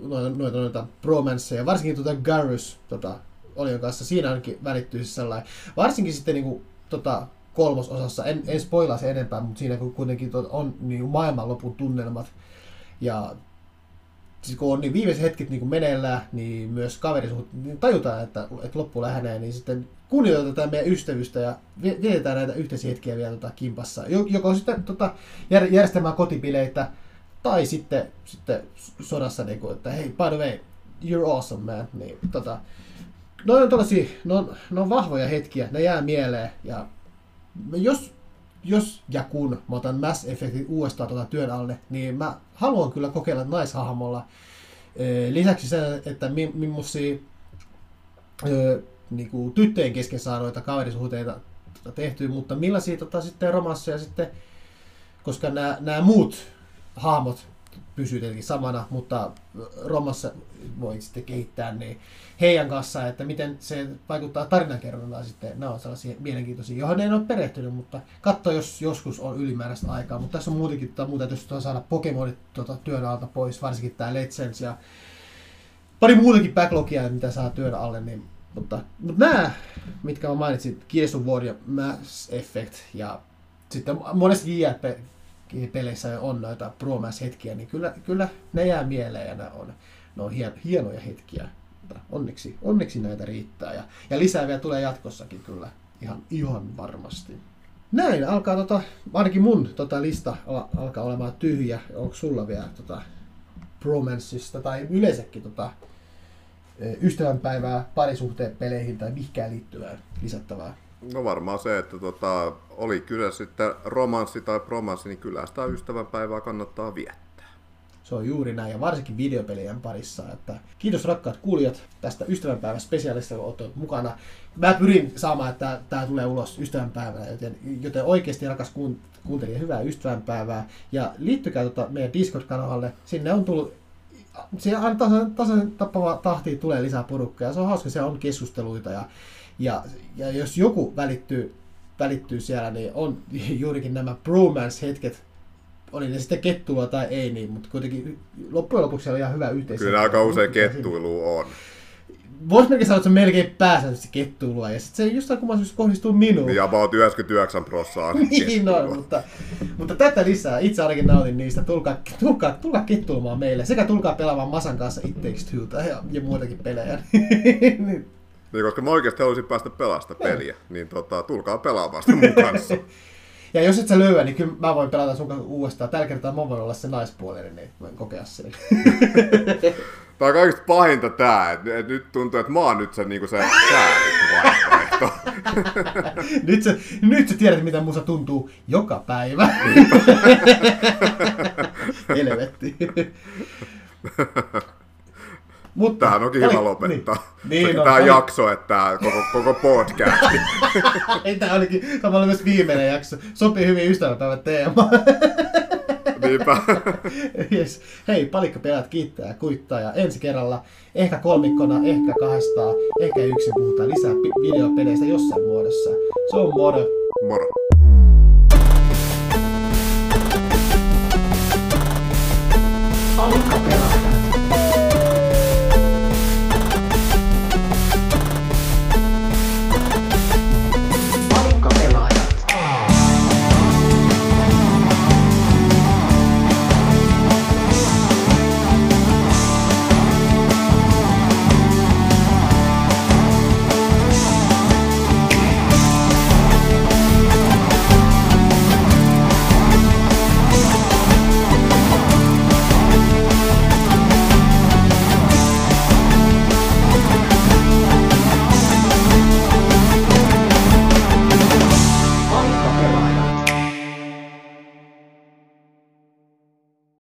noita, noita, noita bromanceja, varsinkin tuota Garrus tota, Olion kanssa, siinä ainakin välittyy siis sellainen, varsinkin sitten niinku, tota, kolmososassa, en, en spoilaa se enempää, mutta siinä kun kuitenkin on niin maailmanlopun tunnelmat, ja siis kun on niin viimeiset hetket niin meneillään, niin myös kaverisuhut, niin tajutaan, että, että loppu lähenee, niin sitten kunnioitetaan meidän ystävystä ja vie- vietetään näitä yhteisiä hetkiä vielä tota, kimpassa. Jo- Joko sitten tota, jär, järjestämään kotibileitä, tai sitten, sitten sodassa, niin kuin, että hei, by the way, you're awesome man. Niin, tota, no on ne on, ne on vahvoja hetkiä, ne jää mieleen. Ja jos, jos ja kun mä otan Mass Effectin uudestaan tuota työn alle, niin mä haluan kyllä kokeilla naishahmolla. Lisäksi se, että mi- millaisia öö, niinku, tyttöjen kesken saa noita kaverisuhteita tota, tehtyä, mutta millaisia tota, sitten romansseja sitten, koska nämä muut hahmot pysyy tietenkin samana, mutta romassa voi sitten kehittää niin heidän kanssa, että miten se vaikuttaa tarinankerrontaan sitten. Nämä on sellaisia mielenkiintoisia, johon en ole perehtynyt, mutta katso, jos joskus on ylimääräistä aikaa. Mutta tässä on muutenkin tota, muuta, jos saada Pokemonit tuota, työn alta pois, varsinkin tämä Legends ja pari muutakin backlogia, mitä saa työn alle, niin mutta, mutta nämä, mitkä mä mainitsin, Gears of War ja Mass Effect ja sitten monesti JRP-peleissä on noita bromance-hetkiä, niin kyllä, kyllä ne jää mieleen ja ne on, ne on hien, hienoja hetkiä. Mutta onneksi, onneksi näitä riittää ja, ja lisää vielä tulee jatkossakin kyllä ihan, ihan varmasti. Näin alkaa tota, ainakin mun tota lista alkaa olemaan tyhjä. Onko sulla vielä tota bromanceista tai yleensäkin tota, ystävänpäivää parisuhteen peleihin tai mihinkään liittyvää lisättävää? No varmaan se, että tota, oli kyllä sitten romanssi tai promanssi, niin kyllä sitä ystävänpäivää kannattaa viettää. Se on juuri näin, ja varsinkin videopelien parissa. Että kiitos rakkaat kuulijat tästä ystävänpäivän spesiaalista, kun olette mukana. Mä pyrin saamaan, että tämä tulee ulos ystävänpäivänä, joten, joten oikeasti rakas kuun- kuuntelija, hyvää ystävänpäivää. Ja liittykää tota meidän Discord-kanavalle, sinne on tullut se aina tasaisen, tasaisen tappava tahtiin tulee lisää porukkaa se on hauska, siellä on keskusteluita ja, ja, ja jos joku välittyy, välittyy siellä, niin on juurikin nämä bromance-hetket, oli ne sitten kettua tai ei, niin, mutta kuitenkin loppujen lopuksi oli ihan hyvä yhteistyö. Kyllä aika usein kettuilu on. Voisi melkein sanoa, että se on melkein pääsääntöisesti kettuilua, ja sitten se jostain kumman syystä kohdistuu minuun. Ja about 99 prossaa. [laughs] niin on, mutta, mutta tätä lisää. Itse ainakin nautin niistä. Tulkaa, tulkaa, tulkaa kettuilemaan meille. Sekä tulkaa pelaamaan Masan kanssa It Takes Two ja, ja muitakin pelejä. [laughs] niin. Niin, koska mä oikeasti haluaisin päästä pelasta peliä, niin tota, tulkaa pelaamaan sitä mun kanssa. [laughs] Ja jos et sä löyä, niin kyllä mä voin pelata sun kanssa uudestaan. Tällä kertaa mä voin olla se naispuolinen, niin voin kokea sen. [laughs] Tää on kaikista pahinta tää, että et nyt tuntuu, että mä oon nyt se, niinku se vaihtoehto. [laughs] nyt, sä, nyt sä tiedät, mitä musta tuntuu joka päivä. [laughs] Helvetti. Mutta, Tähän onkin hyvä lopettaa. Niin, niin, no, tämä jakso, että tämä koko, koko podcast. [laughs] Ei, tämä olikin samalla myös viimeinen jakso. Sopii hyvin ystäväpäivän teema. [laughs] Niinpä. [laughs] yes. Hei, peliät kiittää ja kuittaa ja ensi kerralla ehkä kolmikkona, ehkä kahdestaan, ehkä yksin puhutaan lisää videopeleistä jossain muodossa. Se on moro. Moro. Palikka